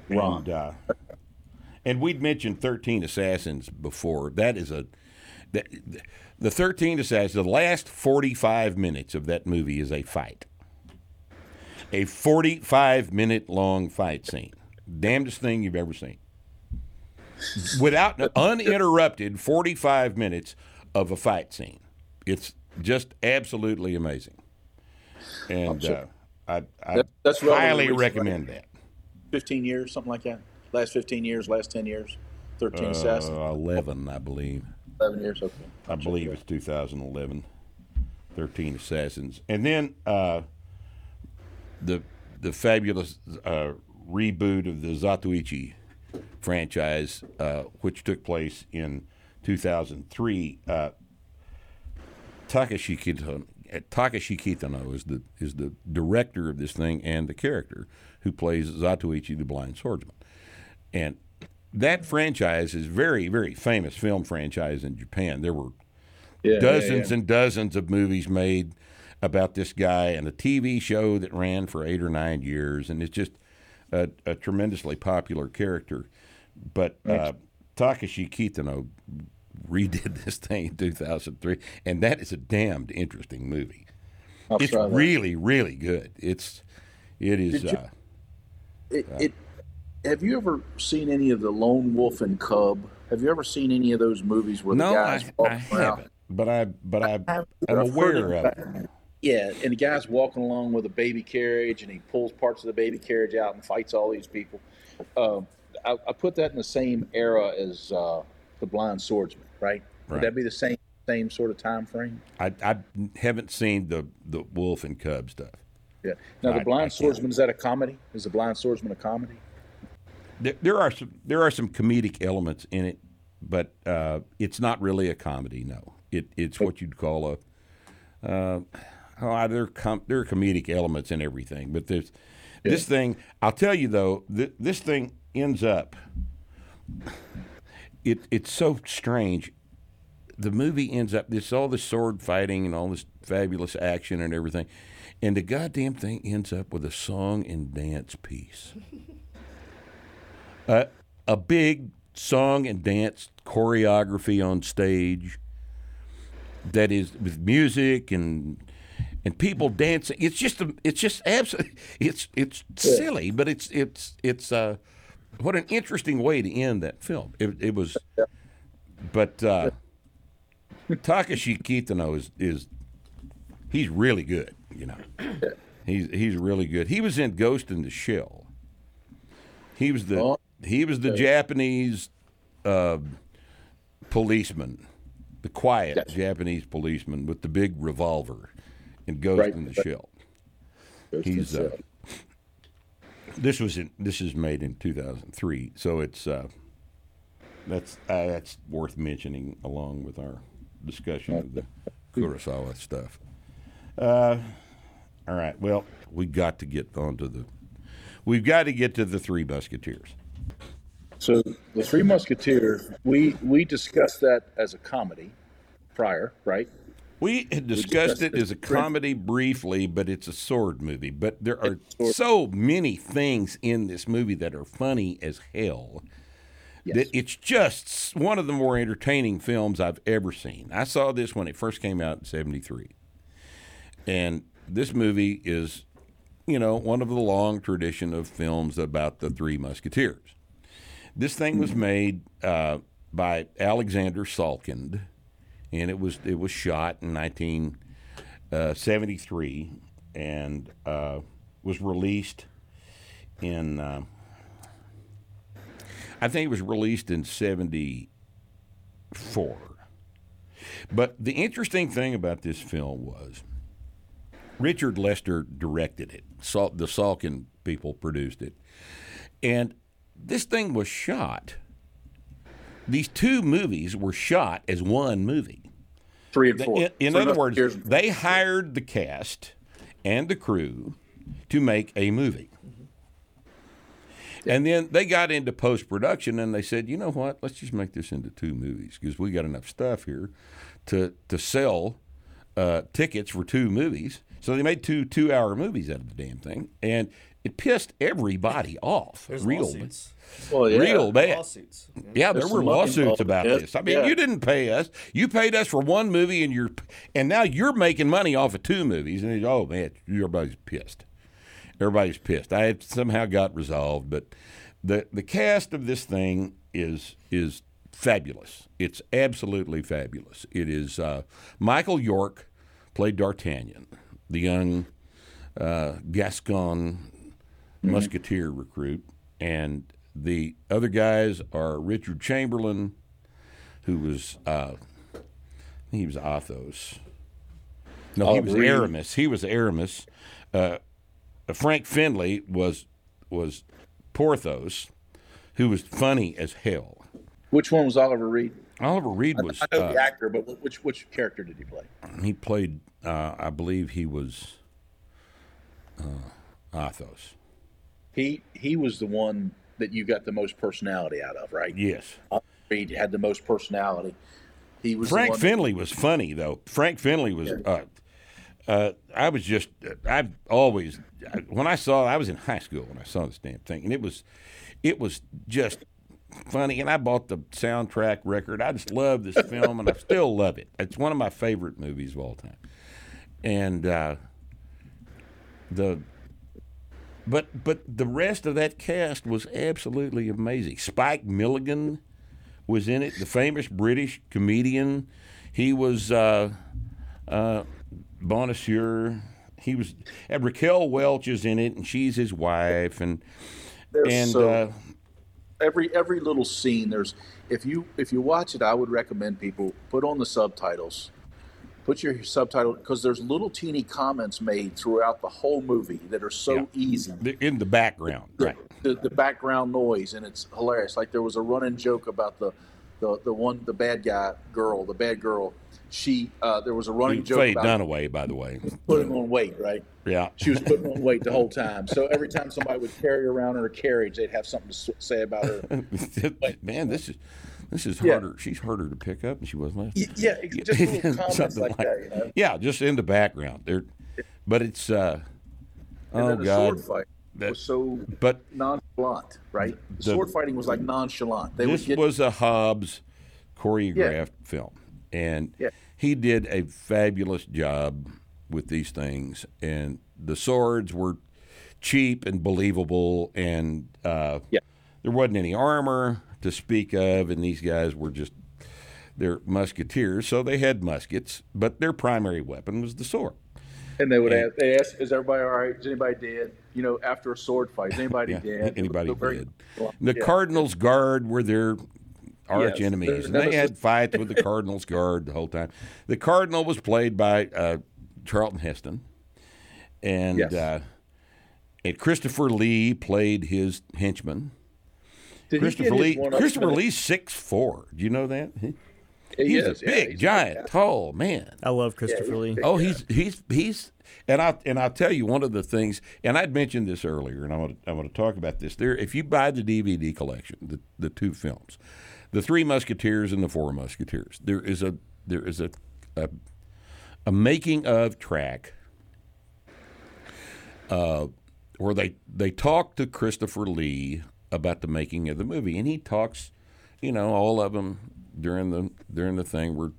Ran. And, uh, and we'd mentioned 13 Assassins before. That is a. That, the 13 Assassins, the last 45 minutes of that movie is a fight. A 45 minute long fight scene. Damnedest thing you've ever seen. Without uninterrupted 45 minutes of a fight scene. It's just absolutely amazing. And uh, I, I That- that's highly recommend that. 15 years, something like that. Last 15 years, last 10 years. 13 assassins. Uh, 11, I believe. 11 years. Okay. I believe it's 2011. 13 Assassins. And then uh, the the fabulous uh, reboot of the Zatoichi franchise, uh, which took place in 2003. Uh, Takashi Kitano, uh, Takashi Kitano is the is the director of this thing and the character who plays Zatoichi the blind swordsman. And that franchise is very very famous film franchise in Japan. There were Yeah, dozens yeah, and dozens of movies made about this guy and a TV show that ran for eight or nine years, and it's just a, a tremendously popular character. But uh, Takashi Kitano redid this thing in 2003, and that is a damned interesting movie. I'll it's really, really good. It's it is. You- uh, It, it, have you ever seen any of the Lone Wolf and Cub? Have you ever seen any of those movies where no, the I, guys I walk around? haven't, but I but I I'm I've aware of it. Yeah, and the guy's walking along with a baby carriage, and he pulls parts of the baby carriage out and fights all these people. Um, I, I put that in the same era as uh, the Blind Swordsman, right? Would that be the same same sort of time frame? I, I haven't seen the the Wolf and Cub stuff. Yeah. Now, the I Blind. Swordsman is that a comedy? Is the Blind Swordsman a comedy? There, there are some there are some comedic elements in it, but uh, it's not really a comedy. No, it it's what you'd call a. Uh, oh, there com- there are comedic elements in everything, but there's this thing. I'll tell you though, th- this thing ends up. It it's so strange. The movie ends up this all this sword fighting and all this fabulous action and everything, and the goddamn thing ends up with a song and dance piece a, a big song and dance choreography on stage that is with music and and people dancing. It's just a, it's just absolutely it's it's silly, but it's it's it's uh, what an interesting way to end that film. It, it was, but uh, Takashi Kitano is is he's really good. You know, he's he's really good. He was in Ghost in the Shell. He was the Oh. he was the Japanese uh, policeman, the quiet. Japanese policeman with the big revolver in Ghost Right, in the. Shell. Ghost He's and uh, this was in this is made in 2003, so it's uh, that's uh, that's worth mentioning along with our discussion of the Kurosawa stuff. Uh, all right, well, we got to get onto the we've got to get to the Three Musketeers. So the Three Musketeers, we we discussed that as a comedy prior, right? We had discussed it it as a comedy briefly, but it's a sword movie. But there are so many things in this movie that are funny as hell. Yes. That it's just one of the more entertaining films I've ever seen. I saw this when it first came out in '73, and this movie is, you know, one of the long tradition of films about the Three Musketeers. This thing was made uh, by Alexander Salkind, and it was it was shot in 1973 and uh, was released in. Uh, I think it was released in 74. But the interesting thing about this film was Richard Lester directed it. The Salkind people produced it. And this thing was shot. These two movies were shot as one movie. Three and four. In, in Three other words, they hired the cast and the crew to make a movie. And then they got into post production and they said, you know what? Let's just make this into two movies because we got enough stuff here to to sell uh, tickets for two movies. So they made two two hour movies out of the damn thing, and it pissed everybody off. There's real, lawsuits. Well, yeah. real bad. Lawsuits. Yeah. Yeah, there There's were lawsuits about it. this. I mean, Yeah. you didn't pay us. You paid us for one movie, and you're and now you're making money off of two movies. And oh man, everybody's pissed. Everybody's pissed. I had somehow got resolved, but the the cast of this thing is is fabulous. It's absolutely fabulous. It is uh, Michael York played D'Artagnan, the young uh, Gascon musketeer recruit, and the other guys are Richard Chamberlain, who was uh, he was Athos. No, he was Aramis. He was Aramis. Uh, Frank Finlay was was Porthos, who was funny as hell. Which one was Oliver Reed? Oliver Reed was I know uh, the actor, but which which character did he play? he played. Uh, I believe he was uh, Athos. He he was the one that you got the most personality out of, right? Yes. Oliver Reed had the most personality. He was Frank Finlay was funny though. Frank Finlay was. Uh, uh, I was just. I've always. When I saw, I was in high school when I saw this damn thing, and it was, it was just funny. And I bought the soundtrack record. I just love this film, and I still love it. It's one of my favorite movies of all time. And uh, the. But but the rest of that cast was absolutely amazing. Spike Milligan was in it, the famous British comedian. He was uh, uh, Bonacieux. He was and Raquel Welch is in it, and she's his wife, and There's and so- uh, every every little scene there's if you if you watch it i would recommend people put on the subtitles put your subtitle because there's little teeny comments made throughout the whole movie that are so Yeah. easy. In the background, right? the, the background noise and it's hilarious. Like there was a running joke about the the, the one the bad guy girl the bad girl. She uh, there was a running joke Faye about Dunaway, by the way. putting on weight right? Yeah, she was putting on weight the whole time. So every time somebody would carry around in her carriage they'd have something to say about her. Man, this is this is Yeah. harder. She's harder to pick up, and she wasn't last. Yeah, just Something like, that. You know? Yeah, just in the background. There, but it's uh, And oh the god. sword fight That- was so But nonchalant, right? The, sword fighting was like nonchalant. They this get was a Hobbs choreographed film, and Yeah. he did a fabulous job with these things. And the swords were cheap and believable, and uh, Yeah. there wasn't any armor to speak of, and these guys were just they're musketeers, so they had muskets, but their primary weapon was the sword. and they would ask, they ask, "Is everybody all right? Is anybody dead?" You know, after a sword fight, is anybody Yeah, dead? anybody So very-. The Yeah. Cardinals Guard were their arch Yes, enemies, and they had fights with the Cardinals Guard the whole time. The Cardinal was played by uh, Charlton Heston, and Yes. uh, and Christopher Lee played his henchman. Did Christopher Lee. Christopher minute? Lee's six four. Do you know that? He- He He's is, a yeah, big, he's giant, tall man. I love Christopher he's Lee. big. Oh, he's he's he's and I and I'll tell you one of the things, and I'd mentioned this earlier, and I want to I want to talk about this. There, if you buy the DVD collection, the the two films, the Three Musketeers and the Four Musketeers, there is a there is a a, a making of track. Uh, where they they talk to Christopher Lee about the making of the movie, and he talks, you know, all of them during the during the thing were,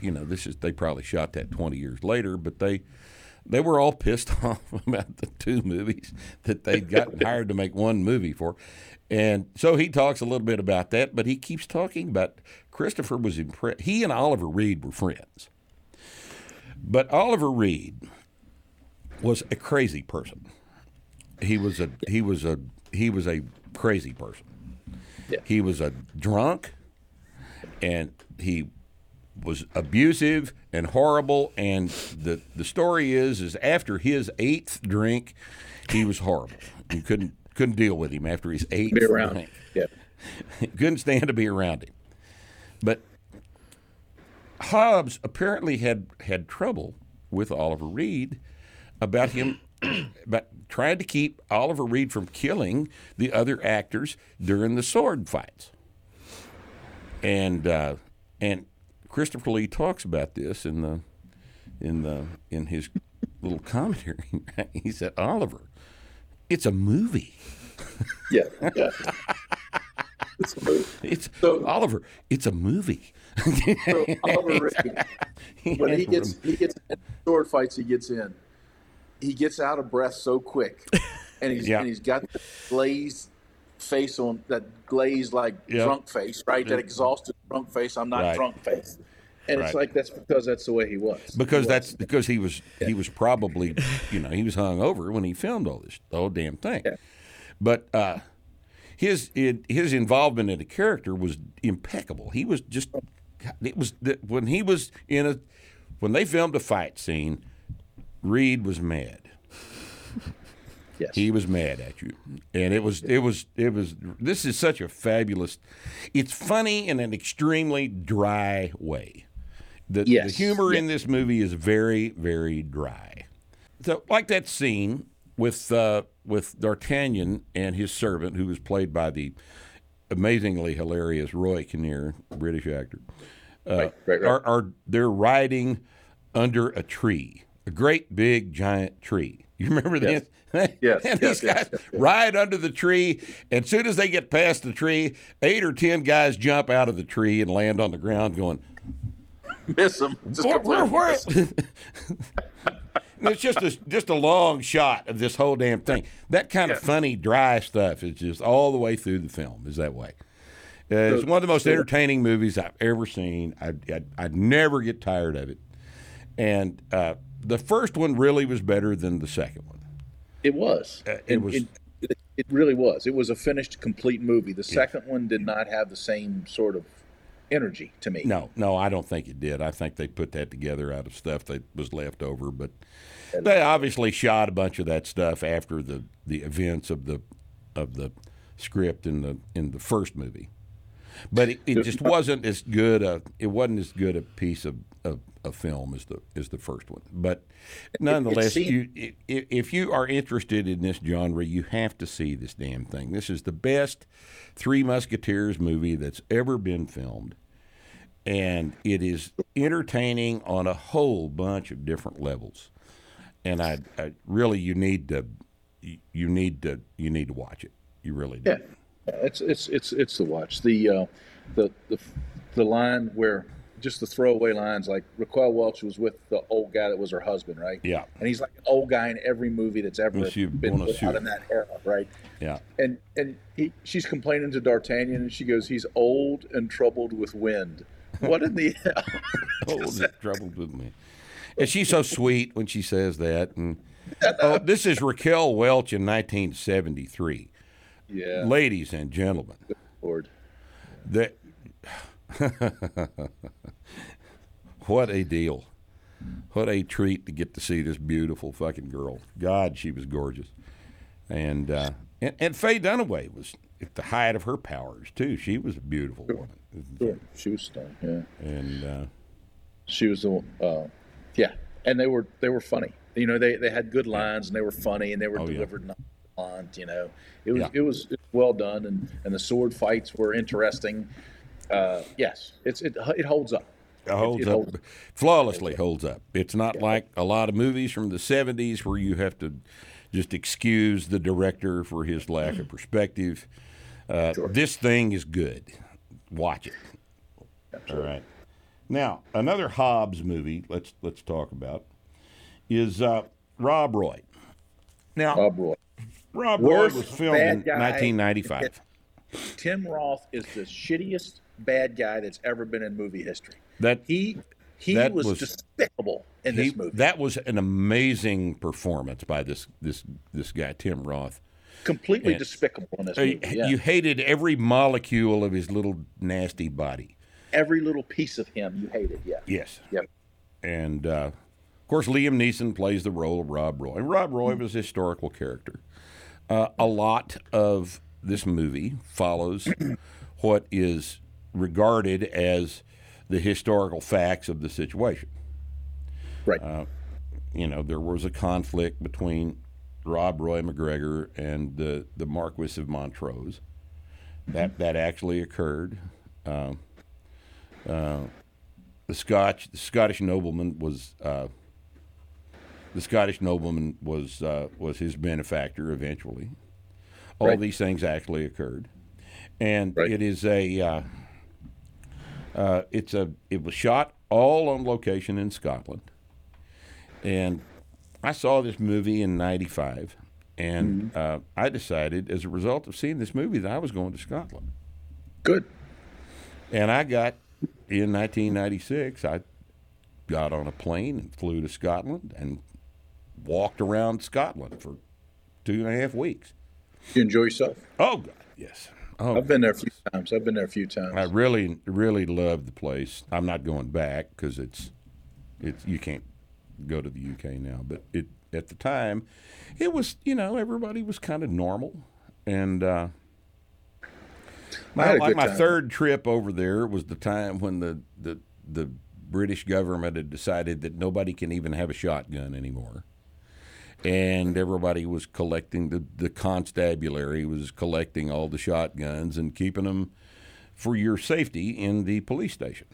you know, this is they probably shot that twenty years later, but they they were all pissed off about the two movies that they'd gotten hired to make one movie for, and so he talks a little bit about that, but he keeps talking about Christopher was impressed. He and Oliver Reed were friends, but Oliver Reed was a crazy person. He was a he was a he was a crazy person. Yeah. He was a drunk, and he was abusive and horrible. And the the story is is after his eighth drink, he was horrible. You couldn't couldn't deal with him after his eighth Be around. drink. Yeah. couldn't stand to be around him. But Hobbs apparently had had trouble with Oliver Reed about him about trying to keep Oliver Reed from killing the other actors during the sword fights. And uh, and Christopher Lee talks about this in the in the in his little commentary. he said, "Oliver, it's a movie." Yeah, yeah. it's a movie. It's So- Oliver. It's a movie. So Oliver Reed, when he gets he gets in sword fights, he gets in. He gets out of breath so quick, and he's Yeah. and he's got the glazed face on that glazed like Yep. drunk face, right? That exhausted drunk face. I'm not Right. drunk face, and Right. it's like that's because that's the way he was. because He that's was. because he was he was probably you know he was hung over when he filmed all this the whole damn thing. Yeah. But uh, his it, his involvement in the character was impeccable. He was just it was the, when he was in a when they filmed a fight scene, Reed was mad. yes. He was mad at you, and it was it was it was. This is such a fabulous. It's funny in an extremely dry way. The, the Yes. humor in this movie is very very dry. So, like that scene with uh, with D'Artagnan and his servant, who was played by the amazingly hilarious Roy Kinnear, British actor. Uh, Right, right, right. Are, are they're riding under a tree, a great big giant tree. You remember Yes. this? Yes, and yes, these yes, guys ride under the tree, and as soon as they get past the tree, eight or ten guys jump out of the tree and land on the ground, going, miss them. Just "Where- where- where-" miss him. It's just a, just a long shot of this whole damn thing. That kind of funny, dry stuff is just all the way through the film. Is that way? Uh, it's one of the most entertaining movies I've ever seen. I, I, I'd never get tired of it. And uh, the first one really was better than the second one. It was. Uh, it And was- It, it, it really was. It was a finished, complete movie. The second one did not have the same sort of energy to me. No, no, I don't think it did. I think they put that together out of stuff that was left over, but they obviously shot a bunch of that stuff after the, the events of the of the script in the in the first movie. But it, it just wasn't as good a it wasn't as good a piece of, of, of film as the as the first one. But nonetheless, seemed- you if you are interested in this genre, you have to see this damn thing. This is the best Three Musketeers movie that's ever been filmed and it is entertaining on a whole bunch of different levels. And I, I really, you need to, you need to, you need to watch it. You really do. Yeah, it's it's it's it's the watch. The uh, the the the line where just the throwaway lines like Raquel Welch was with the old guy that was her husband, right? Yeah. And he's like an old guy in every movie that's ever you been put sue out in that era, right? Yeah. And and he, she's complaining to D'Artagnan, and she goes, "He's old and troubled with wind." What in the hell? Oh, the trouble with me. And she's so sweet when she says that. And oh, this is Raquel Welch in 1973. Yeah, Ladies and gentlemen, Lord. that what a deal. What a treat to get to see this beautiful fucking girl. God, she was gorgeous. And uh, and, and Faye Dunaway was at the height of her powers too. She was a beautiful woman. Yeah, she was stunning. Yeah. And uh, she was the uh, yeah and they were they were funny you know they, they had good lines and they were funny and they were Oh, yeah. Nonchalant you know it was Yeah. it was well done and and the sword fights were interesting uh, yes it's it, it holds up it holds it up holds- flawlessly holds up. It's not like a lot of movies from the 70s where you have to just excuse the director for his lack of perspective. Uh, This thing is good. Watch it. All right. Now, another Hobbs movie let's let's talk about is uh, Rob Roy. Now, Bob Roy. Rob Roy worst was filmed in 1995. Tim Roth is the shittiest bad guy that's ever been in movie history That he he That was, was- despicable in he, this movie that was an amazing performance by this this this guy Tim Roth. completely and- despicable in this movie yeah. You hated every molecule of his little nasty body. every little piece of him you hated yeah Yes. yep And uh, of course, Liam Neeson plays the role of Rob Roy. And Rob Roy was a historical character. Uh, a lot of this movie follows what is regarded as the historical facts of the situation. right You know, there was a conflict between Rob Roy McGregor and the, the Marquis of Montrose. That that actually occurred. Um, uh, the Scotch, the Scottish nobleman was uh, the Scottish nobleman was uh, was his benefactor eventually. All Right. these things actually occurred, and Right. it is a uh, uh, it's a it was shot all on location in Scotland, and I saw this movie in '95, and uh, I decided as a result of seeing this movie that I was going to Scotland. Good. And I got in 1996. I got on a plane and flew to Scotland and walked around Scotland for two and a half weeks. You enjoy yourself? Oh God, yes. Oh, I've been there a few times. I've been there a few times. I really, really love the place. I'm not going back because it's, it's you can't go to the UK now. But it at the time, it was you know everybody was kind of normal, and uh, I my, like my time. third trip over there was the time when the the the British government had decided that nobody can even have a shotgun anymore. And everybody was collecting the, the constabulary was collecting all the shotguns and keeping them for your safety in the police station.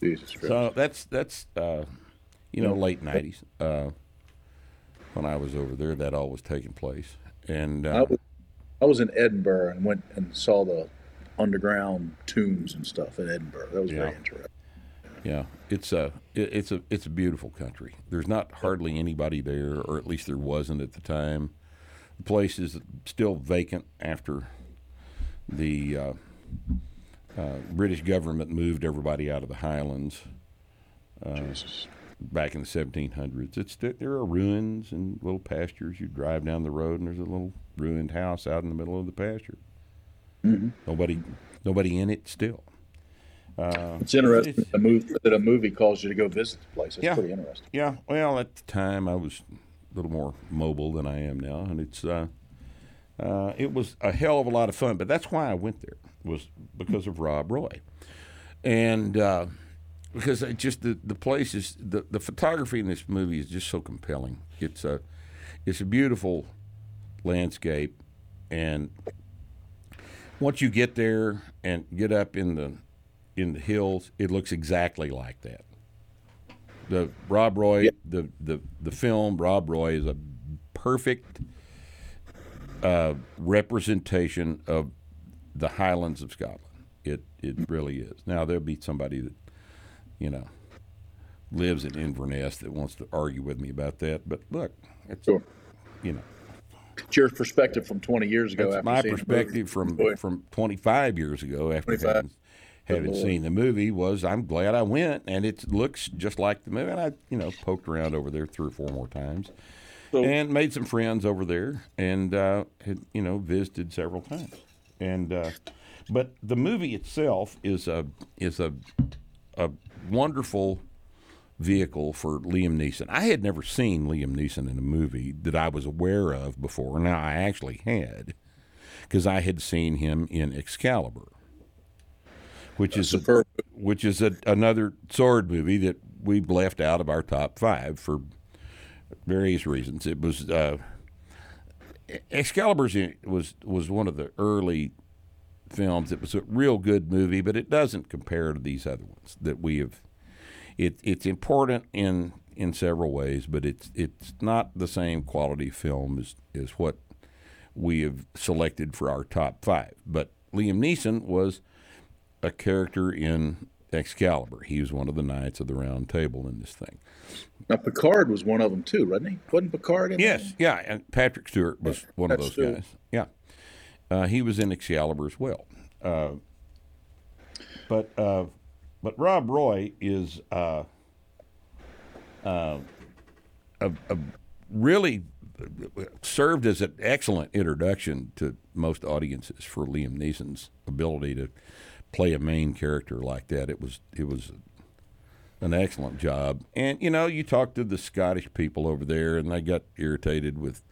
Jesus Christ. So that's that's uh, you know late nineties uh, when I was over there. That all was taking place, and I uh, was, I was in Edinburgh and went and saw the underground tombs and stuff in Edinburgh. That was very interesting. Yeah, it's a it's a it's a beautiful country. There's not hardly anybody there, or at least there wasn't at the time. The place is still vacant after the uh, uh, British government moved everybody out of the Highlands. Uh, back in the 1700s. It's there are ruins and little pastures. You drive down the road and there's a little ruined house out in the middle of the pasture. Nobody, nobody in it still. Uh, It's interesting it's- that a, movie, that a movie calls you to go visit the place. That's Yeah. pretty interesting. Yeah, well, at the time I was a little more mobile than I am now, and it's uh, uh, it was a hell of a lot of fun. But that's why I went there was because of Rob Roy, and uh, because I just the the place is the the photography in this movie is just so compelling. It's a it's a beautiful landscape, and once you get there and get up in the in the hills, it looks exactly like that the Rob Roy, the, the the film Rob Roy is a perfect uh, representation of the Highlands of Scotland. It it really is. Now there'll be somebody that you know lives in Inverness that wants to argue with me about that, but look, it's Sure. you know It's your perspective from 20 years ago. that's after my seeing the movie. perspective from from 25 years ago after 25. having, having Good seen the movie was I'm glad I went and it looks just like the movie and I you know poked around over there three or four more times So- and made some friends over there and uh, had you know visited several times and uh, but the movie itself is a is a a wonderful vehicle for Liam Neeson. I had never seen Liam Neeson in a movie that I was aware of before. Now I actually had, because I had seen him in Excalibur, which is a, which is a, another sword movie that we've left out of our top five for various reasons. It was uh, Excalibur was was one of the early films. It was a real good movie, but it doesn't compare to these other ones that we have. It, it's important in in several ways, but it's it's not the same quality film as, as what we have selected for our top five. But Liam Neeson was a character in Excalibur. He was one of the knights of the Round Table in this thing. Now, Picard was one of them, too, wasn't he? Wasn't Picard in Yes, yeah, and Patrick Stewart was one of those Stewart. guys. Yeah, uh, he was in Excalibur as well. Uh, but uh, but Rob Roy is uh, uh, a, a really served as an excellent introduction to most audiences for Liam Neeson's ability to play a main character like that. It was it was an excellent job. And you know, you talk to the Scottish people over there, and they got irritated with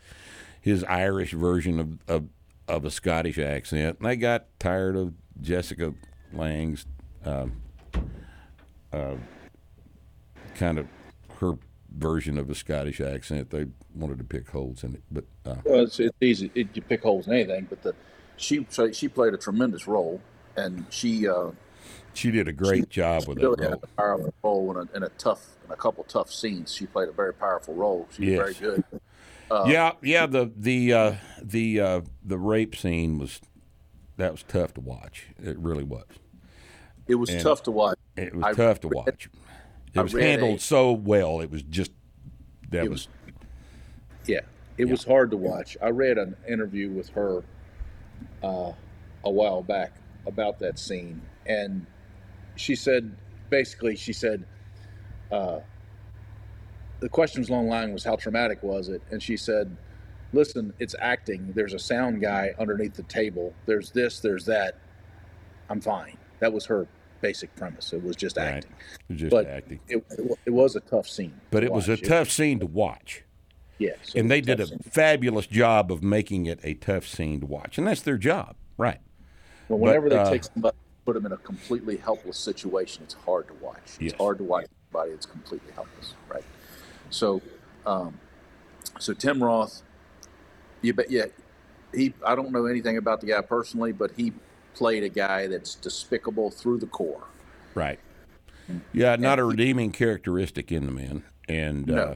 his Irish version of of, of a Scottish accent, and they got tired of Jessica Lange's um, uh, kind of her version of a Scottish accent. They wanted to pick holes in it, but uh, Well, it's, it's easy. It, you pick holes in anything, but the she she played a tremendous role, and she uh, She did a great job with that really had a powerful role in a, in a tough in a couple tough scenes. She played a very powerful role. She was Yes. very good. yeah, yeah. The the uh, the uh, the rape scene was that was tough to watch. It really was. It was tough to watch. It was I tough to watch. It I was handled a- so well. It was just that was, was- Yeah, it was hard to watch. I read an interview with her uh, a while back about that scene, and she said basically she said uh, the question was along the line was how traumatic was it, and she said, "Listen, it's acting. There's a sound guy underneath the table. There's this. There's that. I'm fine." That was her basic premise. It was just right. acting. It was just But acting. it, it was a tough scene. But it was a watch. tough scene to watch. Yes, and they did a scene. fabulous job of making it a tough scene to watch, and that's their job, right? But whenever But, they uh, take somebody, put them in a completely helpless situation, it's hard to watch. It's Yes. hard to watch somebody that's completely helpless, right? So, um, so Tim Roth, you bet, yeah, he. I don't know anything about the guy personally, but he played a guy that's despicable through the core. Right. Yeah, not a redeeming characteristic in the man, and uh,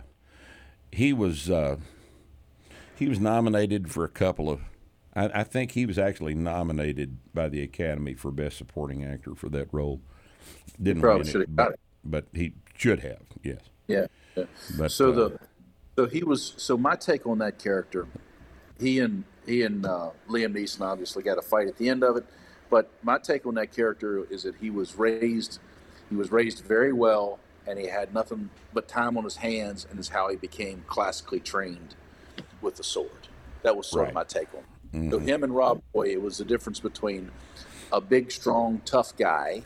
he was uh, he was nominated for a couple of. I, I think he was actually nominated by the Academy for Best Supporting Actor for that role. Didn't probably win should it, have got but, it. but he should have. Yes. Yeah. yeah. But, so uh, the so he was so my take on that character, he and he and uh, Liam Neeson obviously got a fight at the end of it, but my take on that character is that he was raised he was raised very well and he had nothing but time on his hands and is how he became classically trained with the sword. That was sort Right. of my take on it. So him and Rob Roy, it was the difference between a big, strong, tough guy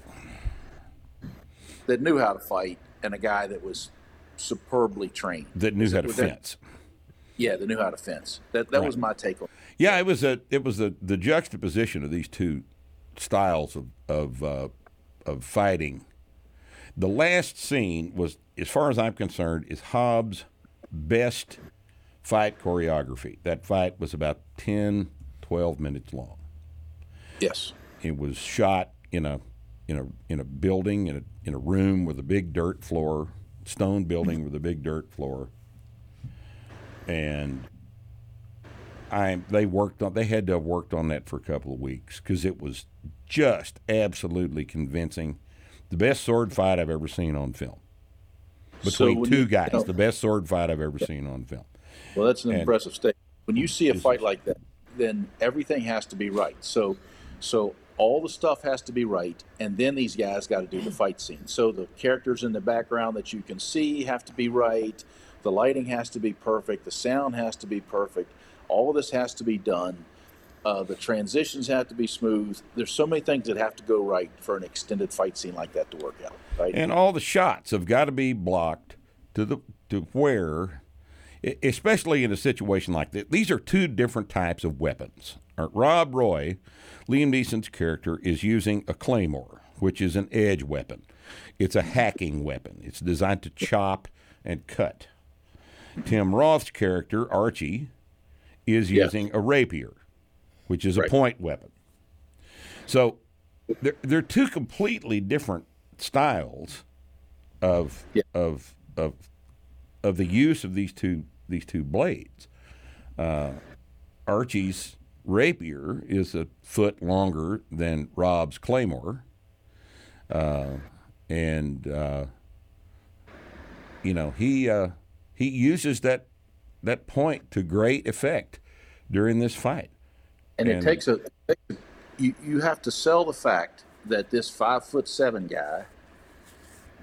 that knew how to fight and a guy that was superbly trained. That knew how to fence. Yeah, that knew how to fence. That that was my take on. it. Yeah, it was a it was a the juxtaposition of these two styles of of uh, of fighting. The last scene was, as far as I'm concerned, is Hobbs' best fight choreography. That fight was about 10, 12 minutes long. Yes. It was shot in a in a in a building in a in a room with a big dirt floor, stone building with a big dirt floor. And I they worked on they had to have worked on that for a couple of weeks because it was just absolutely convincing. The best sword fight I've ever seen on film. Between when two guys, you know- the best sword fight I've ever seen on film. Well, that's an And- impressive statement. When you see a fight like that, then everything has to be right. So, so all the stuff has to be right, and then these guys got to do the fight scene. So the characters in the background that you can see have to be right. The lighting has to be perfect. The sound has to be perfect. All of this has to be done. Uh, the transitions have to be smooth. There's so many things that have to go right for an extended fight scene like that to work out. Right? and all the shots have got to be blocked to the to where especially in a situation like this. these are two different types of weapons. Uh, rob roy liam neeson's character is using a claymore which is an edge weapon. It's a hacking weapon. It's designed to chop and cut. Tim roth's character archie is using a rapier which is a point weapon. So they're, they're two completely different styles of Yeah. of of of the use of these two these two blades. Uh, Archie's rapier is a foot longer than Rob's claymore, uh, and uh, you know he uh, he uses that that point to great effect during this fight. and it takes a you, you have to sell the fact that this five foot seven guy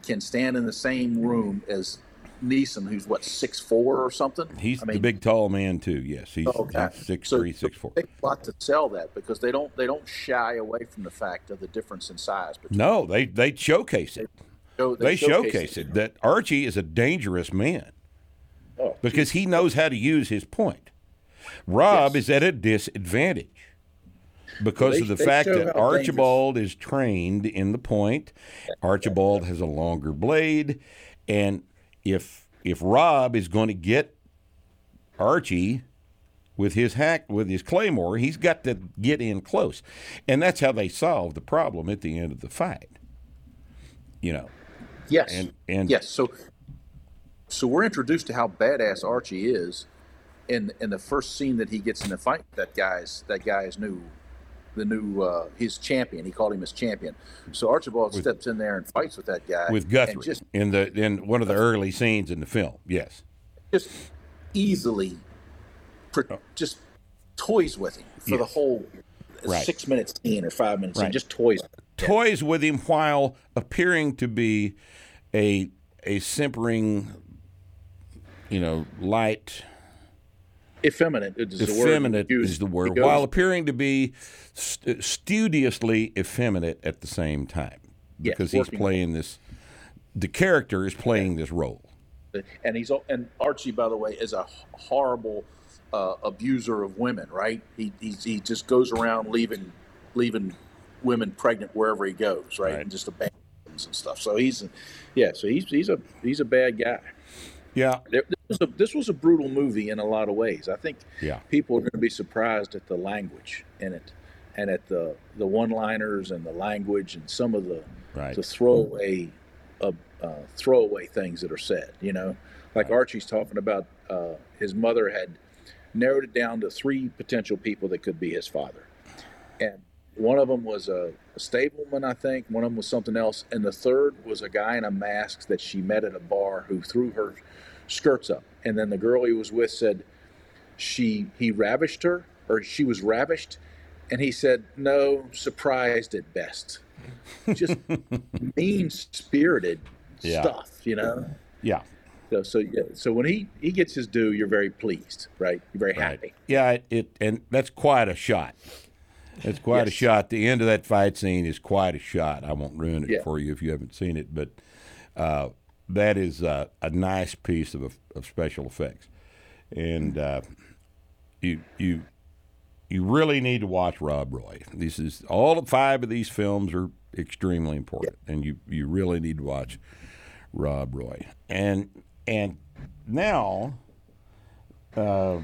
can stand in the same room as Neeson, who's what six four or something. He's I the big tall man too. Yes, he's, oh, Okay. he's six So- three, six four. A lot to sell that because they don't they don't shy away from the fact of the difference in size. Between No, they they showcase it. so They showcase it that Archie is a dangerous man Oh, because he knows how to use his point. Rob Yes. is at a disadvantage because They- of the fact that how dangerous- Archibald is trained in the point. Archibald has a longer blade, and if if Rob is going to get Archie with his hack with his claymore, he's got to get in close, and that's how they solve the problem at the end of the fight. You know, Yes. and and yes. So so we're introduced to how badass Archie is in in the first scene that he gets in the fight. That guy's that guy's new the new uh, his champion. He called him his champion. So Archibald steps in there and fights with that guy with Guthrie just in the in one of the early scenes in the film. Yes. just easily pro- just toys with him for the whole Right. six minutes scene or five minutes. Right. And just toys. toys with him while appearing to be a a simpering, you know, light, Effeminate is the word. effeminate is the word, while appearing to be st- studiously effeminate at the same time, Yes, because he's playing this. The character is playing this role. and he's and Archie, by the way, is a horrible uh, abuser of women. Right? He, he he just goes around leaving leaving women pregnant wherever he goes. Right? Right. And just abandons and stuff. So he's yeah. So he's he's a he's a bad guy. Yeah, There- was, a, this was a brutal movie in a lot of ways. I think Yeah. people are going to be surprised at the language in it, and at the the one liners and the language and some of the Right. the throwaway uh, uh, throwaway things that are said. You know, like Archie's talking about uh, his mother had narrowed it down to three potential people that could be his father, and one of them was a, a stableman, I think. One of them was something else, and the third was a guy in a mask that she met at a bar who threw her skirts up, and then the girl he was with said she he ravished her or she was ravished, and he said no, surprised at best. Just mean spirited Yeah. stuff, you know. yeah, So, so yeah, so when he he gets his due, you're very pleased, right? You're very happy. yeah. It, it and that's quite a shot. That's quite a shot. The end of that fight scene is quite a shot. I won't ruin it Yeah. for you if you haven't seen it, but uh, that is uh, a nice piece of, of special effects, and uh, you you you really need to watch Rob Roy. This is all five of these films are extremely important, and you you really need to watch Rob Roy. And and now, uh,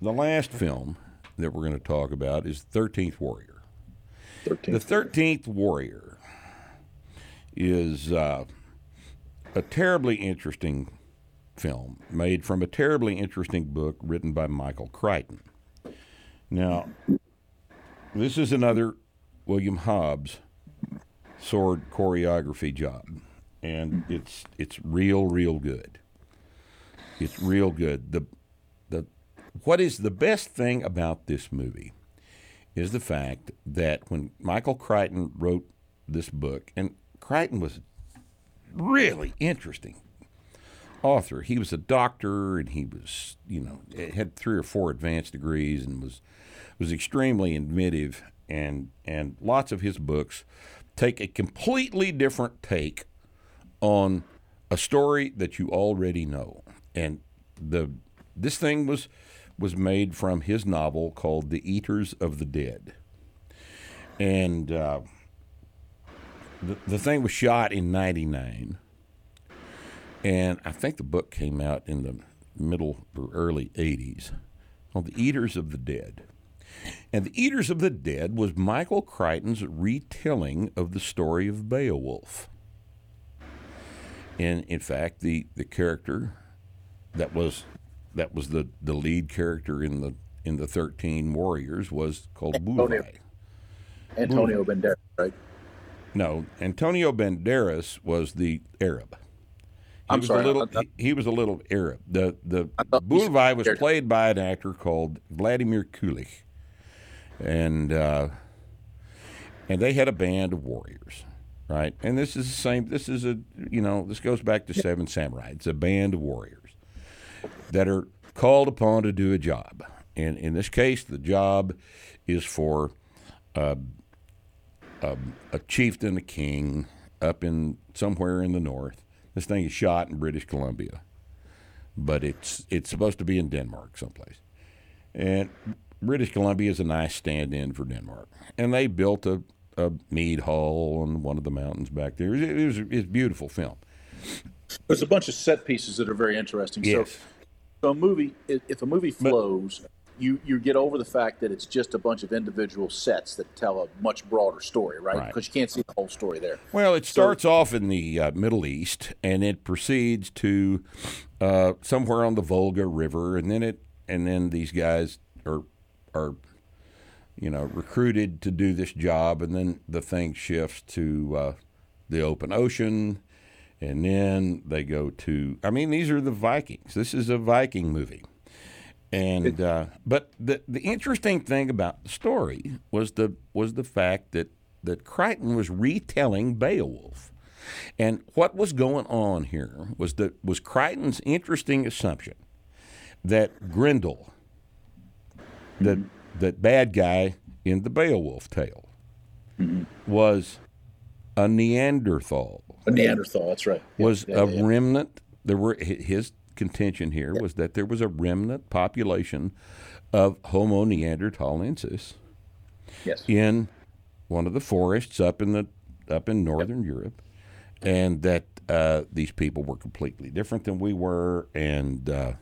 the last film that we're going to talk about is Thirteenth Warrior. Thirteen. The Thirteenth Warrior is uh, a terribly interesting film made from a terribly interesting book written by Michael Crichton. Now, this is another William Hobbs sword choreography job, and it's it's real, real good. It's real good. The the what is the best thing about this movie is the fact that when Michael Crichton wrote this book, and Crichton was really interesting author. He was a doctor, and he was, you know, had three or four advanced degrees, and was was extremely inventive. And and lots of his books take a completely different take on a story that you already know. And the this thing was was made from his novel called The Eaters of the Dead. And uh, the, the thing was shot in 99. And I think the book came out in the middle or early 80s called The Eaters of the Dead. And The Eaters of the Dead was Michael Crichton's retelling of the story of Beowulf. And in fact, the, the character that was that was the, the lead character in the in the Thirteen Warriors was called Bulai. Antonio Banderas, right? No, Antonio Banderas was the Arab. He I'm was sorry, A little, I- he, he was a little Arab. The the thought you was played by an actor called Vladimir Kulich, and uh, and they had a band of warriors, right? And this is the same. This is a you know this goes back to Seven Samurai. It's a band of warriors that are called upon to do a job. And in this case, the job is for uh, Um, a, a chieftain, a king, up in somewhere in the north. This thing is shot in British Columbia, but it's it's supposed to be in Denmark someplace. And British Columbia is a nice stand-in for Denmark, and they built a, a mead hall on one of the mountains back there. It was, it was, it was a beautiful film. There's a bunch of set pieces that are very interesting. Yes. So, so a movie, if if a movie flows, you you get over the fact that it's just a bunch of individual sets that tell a much broader story, right? Right. Because you can't see the whole story there. Well, it starts off in the uh, Middle East, and it proceeds to uh, somewhere on the Volga River, and then it and then these guys are are you know recruited to do this job, and then the thing shifts to uh, the open ocean, and then they go to. I mean, these are the Vikings. This is a Viking movie. And uh, but the the interesting thing about the story was the was the fact that that Crichton was retelling Beowulf, and what was going on here was that was Crichton's interesting assumption that Grendel, that that bad guy in the Beowulf tale, was a Neanderthal A Neanderthal, that's right. Was yeah, a yeah, yeah. remnant. There were his contention here was that there was a remnant population of Homo neanderthalensis Yes. in one of the forests up in the up in northern Europe, and that uh, these people were completely different than we were, and uh,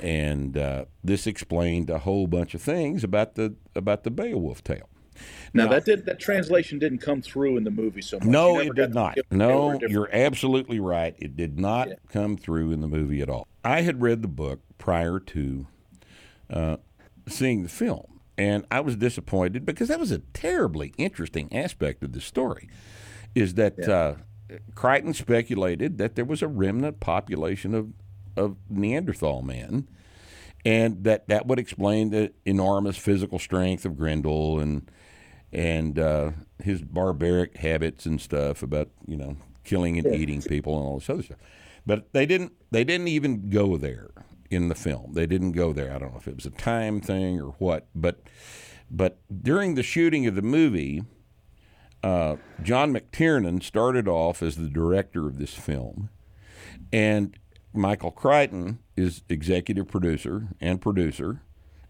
and uh, this explained a whole bunch of things about the about the Beowulf tale. Now, that did that translation didn't come through in the movie so much. No, it did not. to- they were No, you're absolutely right. It did not Yeah. come through in the movie at all. I had read the book prior to uh, seeing the film, and I was disappointed because that was a terribly interesting aspect of the story. Is that uh, Crichton speculated that there was a remnant population of of Neanderthal men, and that that would explain the enormous physical strength of Grendel and and uh, his barbaric habits and stuff about you know killing and eating people and all this other stuff. But they didn't they didn't even go there in the film. They didn't go there. I don't know if it was a time thing or what, but but during the shooting of the movie, uh, John McTiernan started off as the director of this film, and Michael Crichton is executive producer and producer,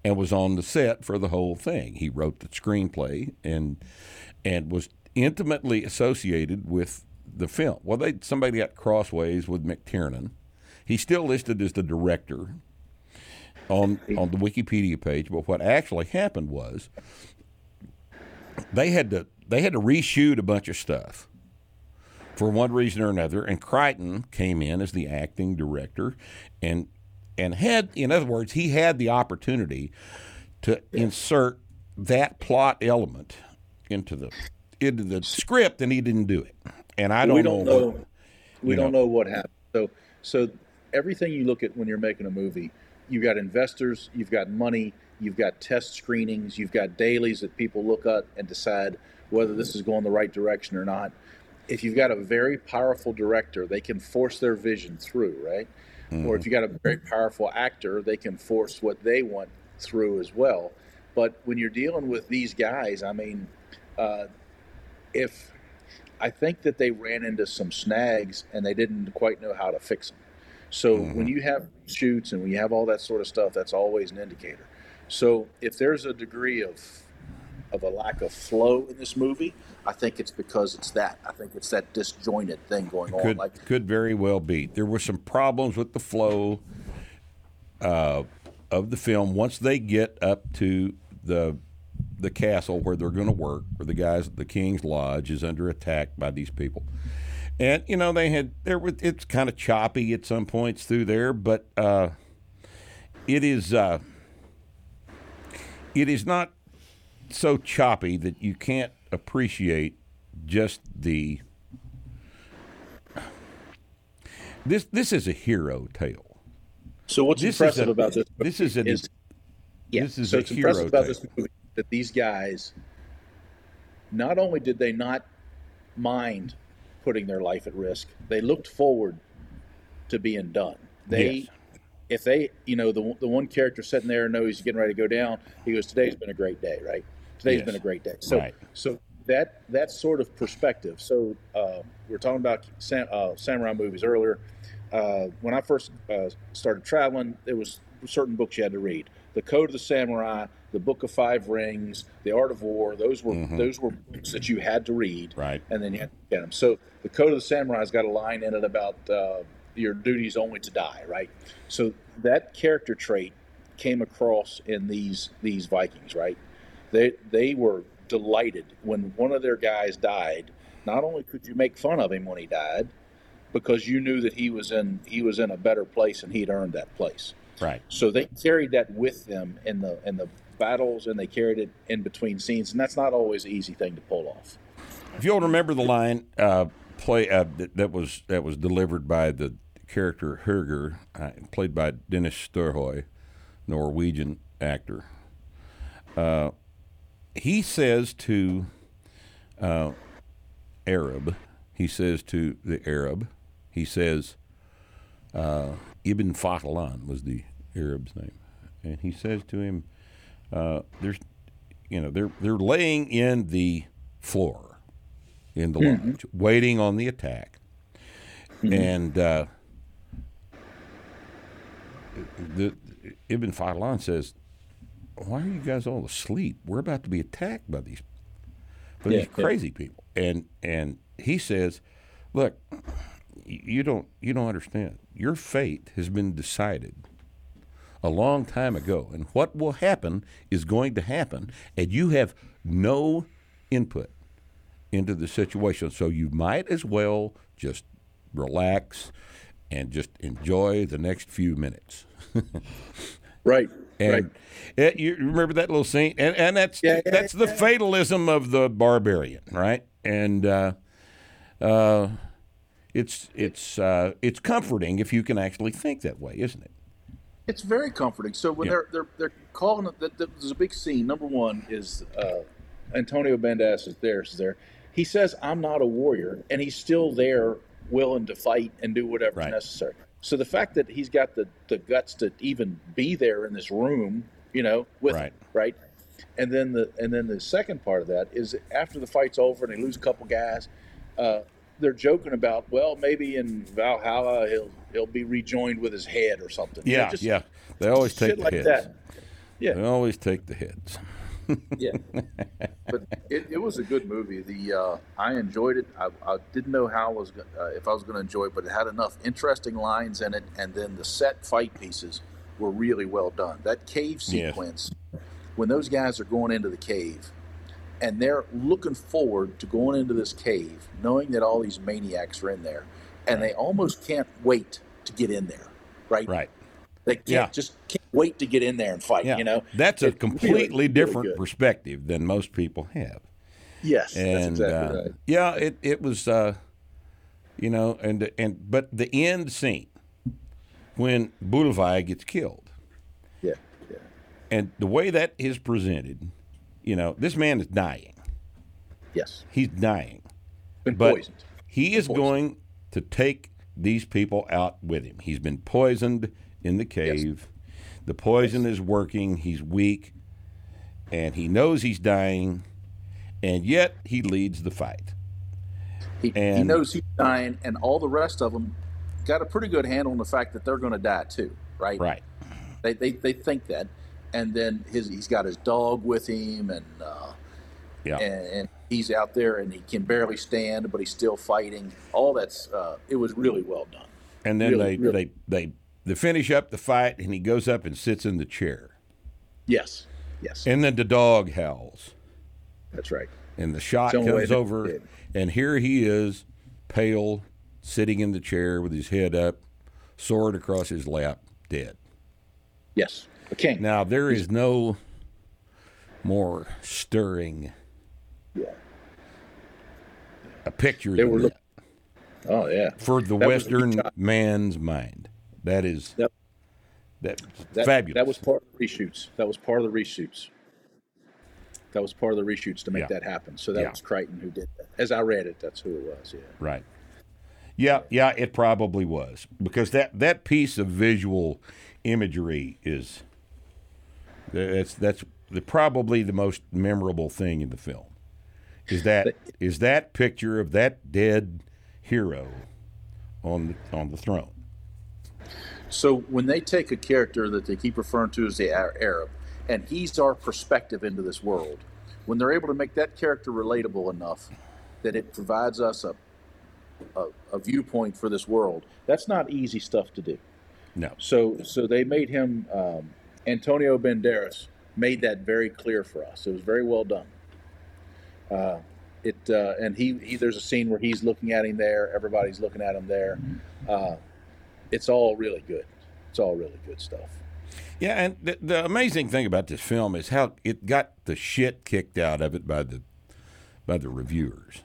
and was on the set for the whole thing. He wrote the screenplay and and was intimately associated with the film. Well, they somebody got crossways with McTiernan. He's still listed as the director on on the Wikipedia page, but what actually happened was they had to they had to reshoot a bunch of stuff for one reason or another, and Crichton came in as the acting director, and and had in other words he had the opportunity to insert that plot element into the into the script, and he didn't do it. And I don't, we don't know. know. what- we don't know. know what happened. So, so everything you look at when you're making a movie, you've got investors, you've got money, you've got test screenings, you've got dailies that people look at and decide whether this is going the right direction or not. If you've got a very powerful director, they can force their vision through, right? Or if you got a very powerful actor, they can force what they want through as well. But when you're dealing with these guys, I mean, uh, if I think that they ran into some snags and they didn't quite know how to fix them. So when you have shoots and when you have all that sort of stuff, that's always an indicator. So if there's a degree of of a lack of flow in this movie, I think it's because it's that. I think it's that disjointed thing going on. could Like could very well be. There were some problems with the flow uh, of the film once they get up to the the castle where they're going to work, where the guys at the King's Lodge is under attack by these people. And you know they had there was it's kind of choppy at some points through there, but uh, it is uh, it is not so choppy that you can't appreciate just the this this is a hero tale. so, what's This impressive a- about this? this is an- is yeah. this is so a it's impressive hero about tale. this movie that these guys not only did they not mind putting their life at risk, they looked forward to being done. They, Yes. if they, you know, the the one character sitting there knows he's getting ready to go down. He goes, "Today's been a great day, right? Today's Yes. been a great day." So, Right. so that that sort of perspective. So uh, we were talking about sam, uh, samurai movies earlier. Uh, when I first uh, started traveling, there was certain books you had to read: The Code of the Samurai, The Book of Five Rings, The Art of War. Those were those were books that you had to read, Mm-hmm. Right. And then you had to get them. So the Code of the Samurai's got a line in it about uh, your duty is only to die, right? So that character trait came across in these these Vikings, right? They they were delighted when one of their guys died. Not only could you make fun of him when he died, because you knew that he was in he was in a better place and he'd earned that place. Right. So they carried that with them in the in the battles, and they carried it in between scenes, and that's not always an easy thing to pull off. If you'll remember the line uh, play uh, that, that was that was delivered by the character Herger, uh, played by Dennis Storhøi, Norwegian actor. He says to uh, Arab, he says to the Arab, he says, uh, Ibn Fadlan was the Arab's name, and he says to him, uh, "There's, you know, they're they're laying in the floor, in the lodge, waiting on the attack, and uh, the Ibn Fadlan says, "Why are you guys all asleep? We're about to be attacked by these, by Yeah, these yeah. crazy people." And and he says, "Look, you don't you don't understand. Your fate has been decided." a long time ago. And what will happen is going to happen, and you have no input into the situation. So you might as well just relax and just enjoy the next few minutes. Right. And right. it- you remember that little scene, and and that's Yeah, yeah, that's the fatalism of the barbarian, right? And uh, uh, it's it's uh, it's comforting if you can actually think that way, isn't it? It's very comforting. So when Yeah. they're they're they're calling it, that that- there's a big scene. Number one is uh, Antonio Banderas is there. Is there? He says, "I'm not a warrior," and he's still there, willing to fight and do whatever's Right. necessary. So the fact that he's got the the guts to even be there in this room, you know, with Right. right, and then the and then the second part of that is after the fight's over and they lose a couple guys. Uh, they're joking about, well, maybe in Valhalla he'll he'll be rejoined with his head or something. Yeah, just- yeah. They always take the like heads. that. Yeah. They always take the heads. Yeah, but it, it was a good movie. The uh, I enjoyed it. I, I didn't know how I was go- uh, if I was going to enjoy it, but it had enough interesting lines in it, and then the set fight pieces were really well done. That cave Yes. sequence, when those guys are going into the cave, and they're looking forward to going into this cave, knowing that all these maniacs are in there, and they almost can't wait to get in there. Right. Right. They can't Yeah. just can't wait to get in there and fight. Yeah. You know. That's a It's completely really different perspective than most people have. Yes, and that's exactly uh, right. yeah, it it was, uh, you know, and and but the end scene when Buliwyf gets killed, Yeah, yeah. and the way that is presented, you know, this man is dying. Yes. He's dying, Been but poisoned. he is going to take these people out with him. He's been poisoned in the cave. The poison is working. He's weak, and he knows he's dying, and yet he leads the fight. He, he knows he's dying, and all the rest of them got a pretty good handle on the fact that they're going to die too, right? Right. They, they, they think that. And then his he's got his dog with him, and, uh, Yeah. and and he's out there, and he can barely stand, but he's still fighting. All that's uh, it was really well done. And then Really, they, really. they they they finish up the fight, and he goes up and sits in the chair, Yes, yes, and then the dog howls, that's right. and the shot John comes over, and here he is, pale, sitting in the chair with his head up, sword across his lap, dead. Yes, king. Now there is no more stirring yeah. a picture They than were that Oh yeah. for the That was a good Western man's mind. That is Yep. that, That, fabulous. That was part of the reshoots. That was part of the reshoots. That was part of the reshoots to make Yeah. that happen. So that Yeah. was Crichton who did that. As I read it, that's who it was. Yeah. Right. Yeah, yeah, it probably was because that that piece of visual imagery is that's that's the, probably the most memorable thing in the film. Is that is that picture of that dead hero on the, on the throne? So when they take a character that they keep referring to as the Arab, and he's our perspective into this world, when they're able to make that character relatable enough that it provides us a, a, a viewpoint for this world, that's not easy stuff to do. No. So so they made him um, Antonio Banderas made that very clear for us. It was very well done. Uh, it uh, and he, he there's a scene where he's looking at him there. Everybody's looking at him there. Uh, it's all really good. It's all really good stuff. Yeah, and the, the amazing thing about this film is how it got the shit kicked out of it by the by the reviewers.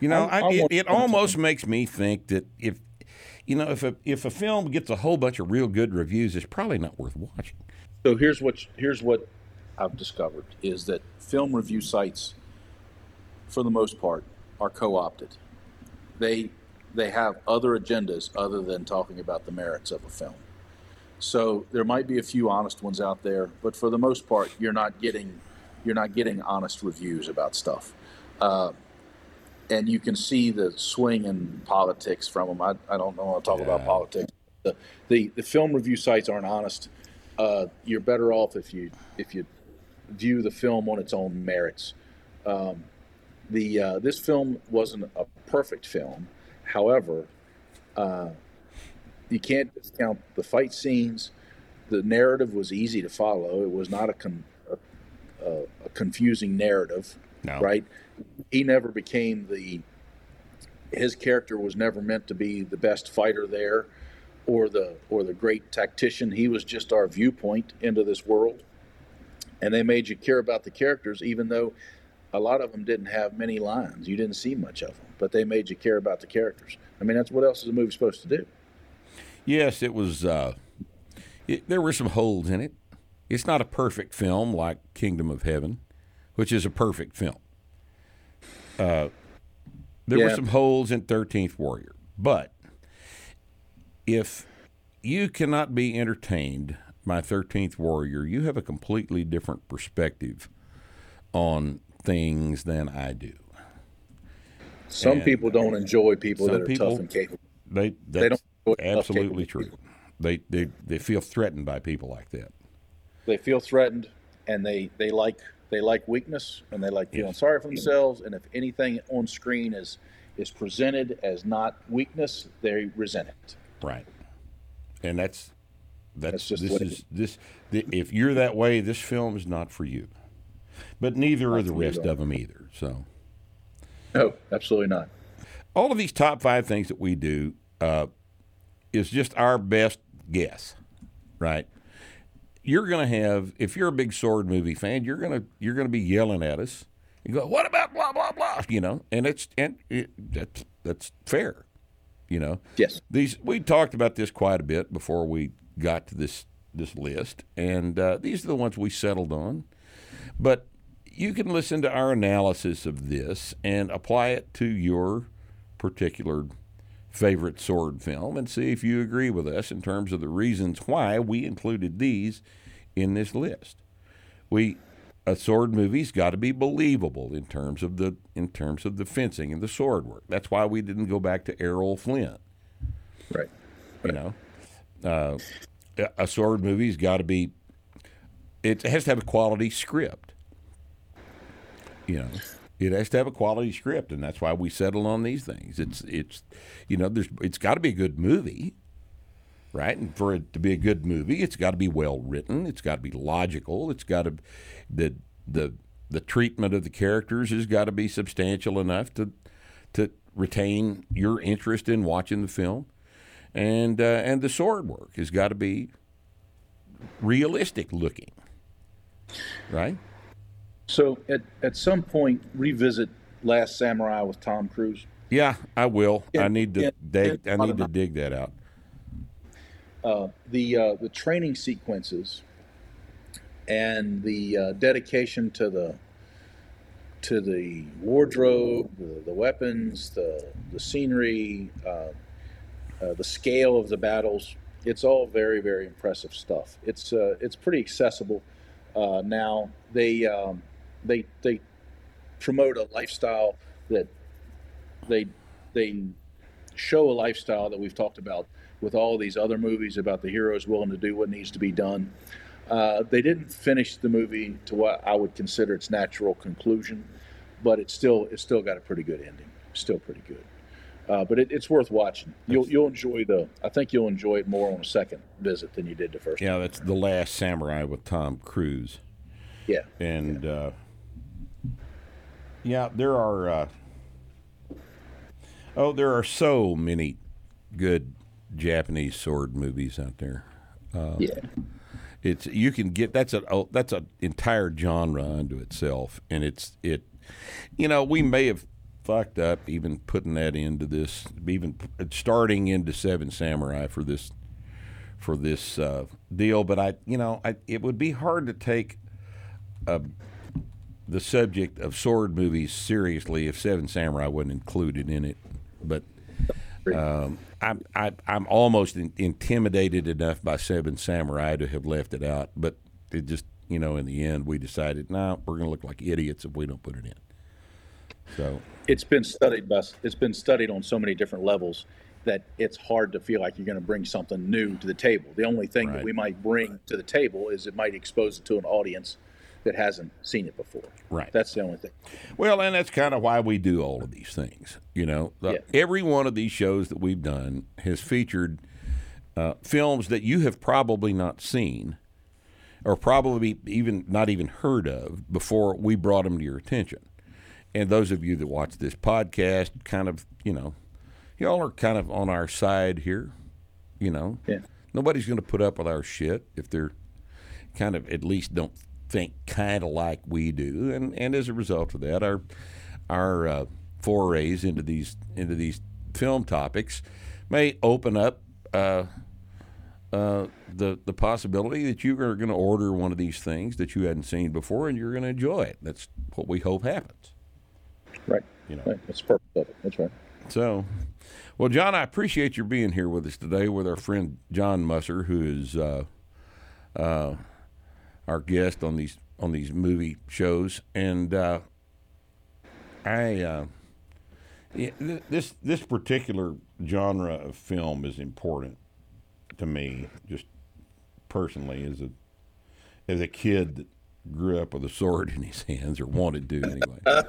You know, I, I- I it, it almost makes me think that if you know if a if a film gets a whole bunch of real good reviews, it's probably not worth watching. So here's what here's what I've discovered is that film review sites, for the most part, are co-opted. They they have other agendas other than talking about the merits of a film. So there might be a few honest ones out there, but for the most part, you're not getting you're not getting honest reviews about stuff. Uh, and you can see the swing in politics from them. I, I don't know want to talk about politics. The, the the film review sites aren't honest. Uh, you're better off if you if you view the film on its own merits. Um, the uh, this film wasn't a perfect film, however, uh, you can't discount the fight scenes. The narrative was easy to follow. It was not a, con- a, a, confusing narrative, No. right? He never became the. His character was never meant to be the best fighter there, or the or the great tactician. He was just our viewpoint into this world, and they made you care about the characters, even though a lot of them didn't have many lines. You didn't see much of them, but they made you care about the characters. I mean, that's what else is a movie supposed to do? Yes, it was. Uh, it, there were some holes in it. It's not a perfect film like Kingdom of Heaven, which is a perfect film. Uh, there were some holes in Thirteenth Warrior, but if you cannot be entertained by Thirteenth Warrior, you have a completely different perspective on things than I do. Some And people don't enjoy people that are people- tough and capable. They They don't absolutely true. They, they they feel threatened by people like that. They feel threatened, and they they like they like weakness, and they like feeling Yes. sorry for themselves. And if anything on screen is is presented as not weakness, they resent it. Right. And that's that's, That's just this is, is this the, if you're that way, this film is not for you. But neither are the rest of them either. So No, absolutely not. all of these top five things that we do uh, is just our best guess, right? You're gonna have if you're a big sword movie fan, you're gonna you're gonna be yelling at us. You go, what about blah blah blah? You know, and it's and it, that's that's fair. You know, Yes. these we talked about this quite a bit before we got to this this list, and uh, these are the ones we settled on. But you can listen to our analysis of this and apply it to your particular favorite sword film and see if you agree with us in terms of the reasons why we included these in this list. We a sword movie's got to be believable in terms of the in terms of the fencing and the sword work. That's why we didn't go back to Errol Flynn. Right. You know, uh, a sword movie's got to be. It has to have a quality script. You know, it has to have a quality script, and that's why we settle on these things. It's it's, you know, there's it's got to be a good movie, right? And for it to be a good movie, it's got to be well written. It's got to be logical. It's got to the the the treatment of the characters has got to be substantial enough to to retain your interest in watching the film, and uh, and the sword work has got to be realistic looking, right? So at at some point, revisit Last Samurai with Tom Cruise. Yeah, I will. I need to yeah, dig, yeah, I need to bottom dig that out. uh, the uh, the training sequences and the uh, dedication to the to the wardrobe, the, the weapons, the the scenery, uh, uh, the scale of the battles. It's all very very impressive stuff. It's uh, it's pretty accessible uh, now. They um, they they promote a lifestyle that they they show a lifestyle that we've talked about with all these other movies about the heroes willing to do what needs to be done. Uh, they didn't finish the movie to what I would consider its natural conclusion, but it still it still got a pretty good ending. Still pretty good. Uh, but it, it's worth watching. You'll you'll enjoy the. I think you'll enjoy it more on a second visit than you did the first. Yeah, that's the Last Samurai with Tom Cruise. Yeah. And yeah, uh, yeah there are. Uh, oh, there are so many good Japanese sword movies out there. Uh, yeah. It's you can get that's a oh, that's an entire genre unto itself, and it's it. You know, we may have fucked up even putting that into this, even starting into Seven Samurai for this for this uh, deal. But I, you know, I, it would be hard to take uh, the subject of sword movies seriously if Seven Samurai wasn't included in it. But um, I'm I, I'm almost in, intimidated enough by Seven Samurai to have left it out. But it just you know in the end we decided, no, nah, we're going to look like idiots if we don't put it in. So it's been studied by it's been studied on so many different levels that it's hard to feel like you're going to bring something new to the table. The only thing right. that we might bring to the table is it might expose it to an audience that hasn't seen it before. Right. That's the only thing. Well, and that's kind of why we do all of these things. You know, the, yeah. every one of these shows that we've done has featured uh, films that you have probably not seen or probably even not even heard of before we brought them to your attention. And those of you that watch this podcast, kind of, you know, y'all are kind of on our side here. You know, yeah. nobody's going to put up with our shit if they're kind of at least don't think kind of like we do. And and as a result of that, our our uh, forays into these into these film topics may open up. Uh, uh, the the possibility that you are going to order one of these things that you hadn't seen before, and you're going to enjoy it. That's what we hope happens. Right. You know, right. that's perfect of it. That's right. So, well, John, I appreciate your being here with us today with our friend John Musser, who is uh, uh, our guest on these on these movie shows, and uh, I uh, this this particular genre of film is important to me, just personally as a as a kid that grew up with a sword in his hands or wanted to anyway.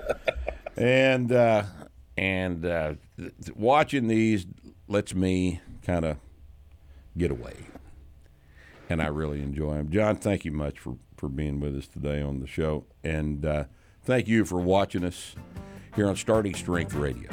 and uh, and uh, watching these lets me kind of get away, and I really enjoy them. John, thank you much for for being with us today on the show, and uh, thank you for watching us here on Starting Strength Radio.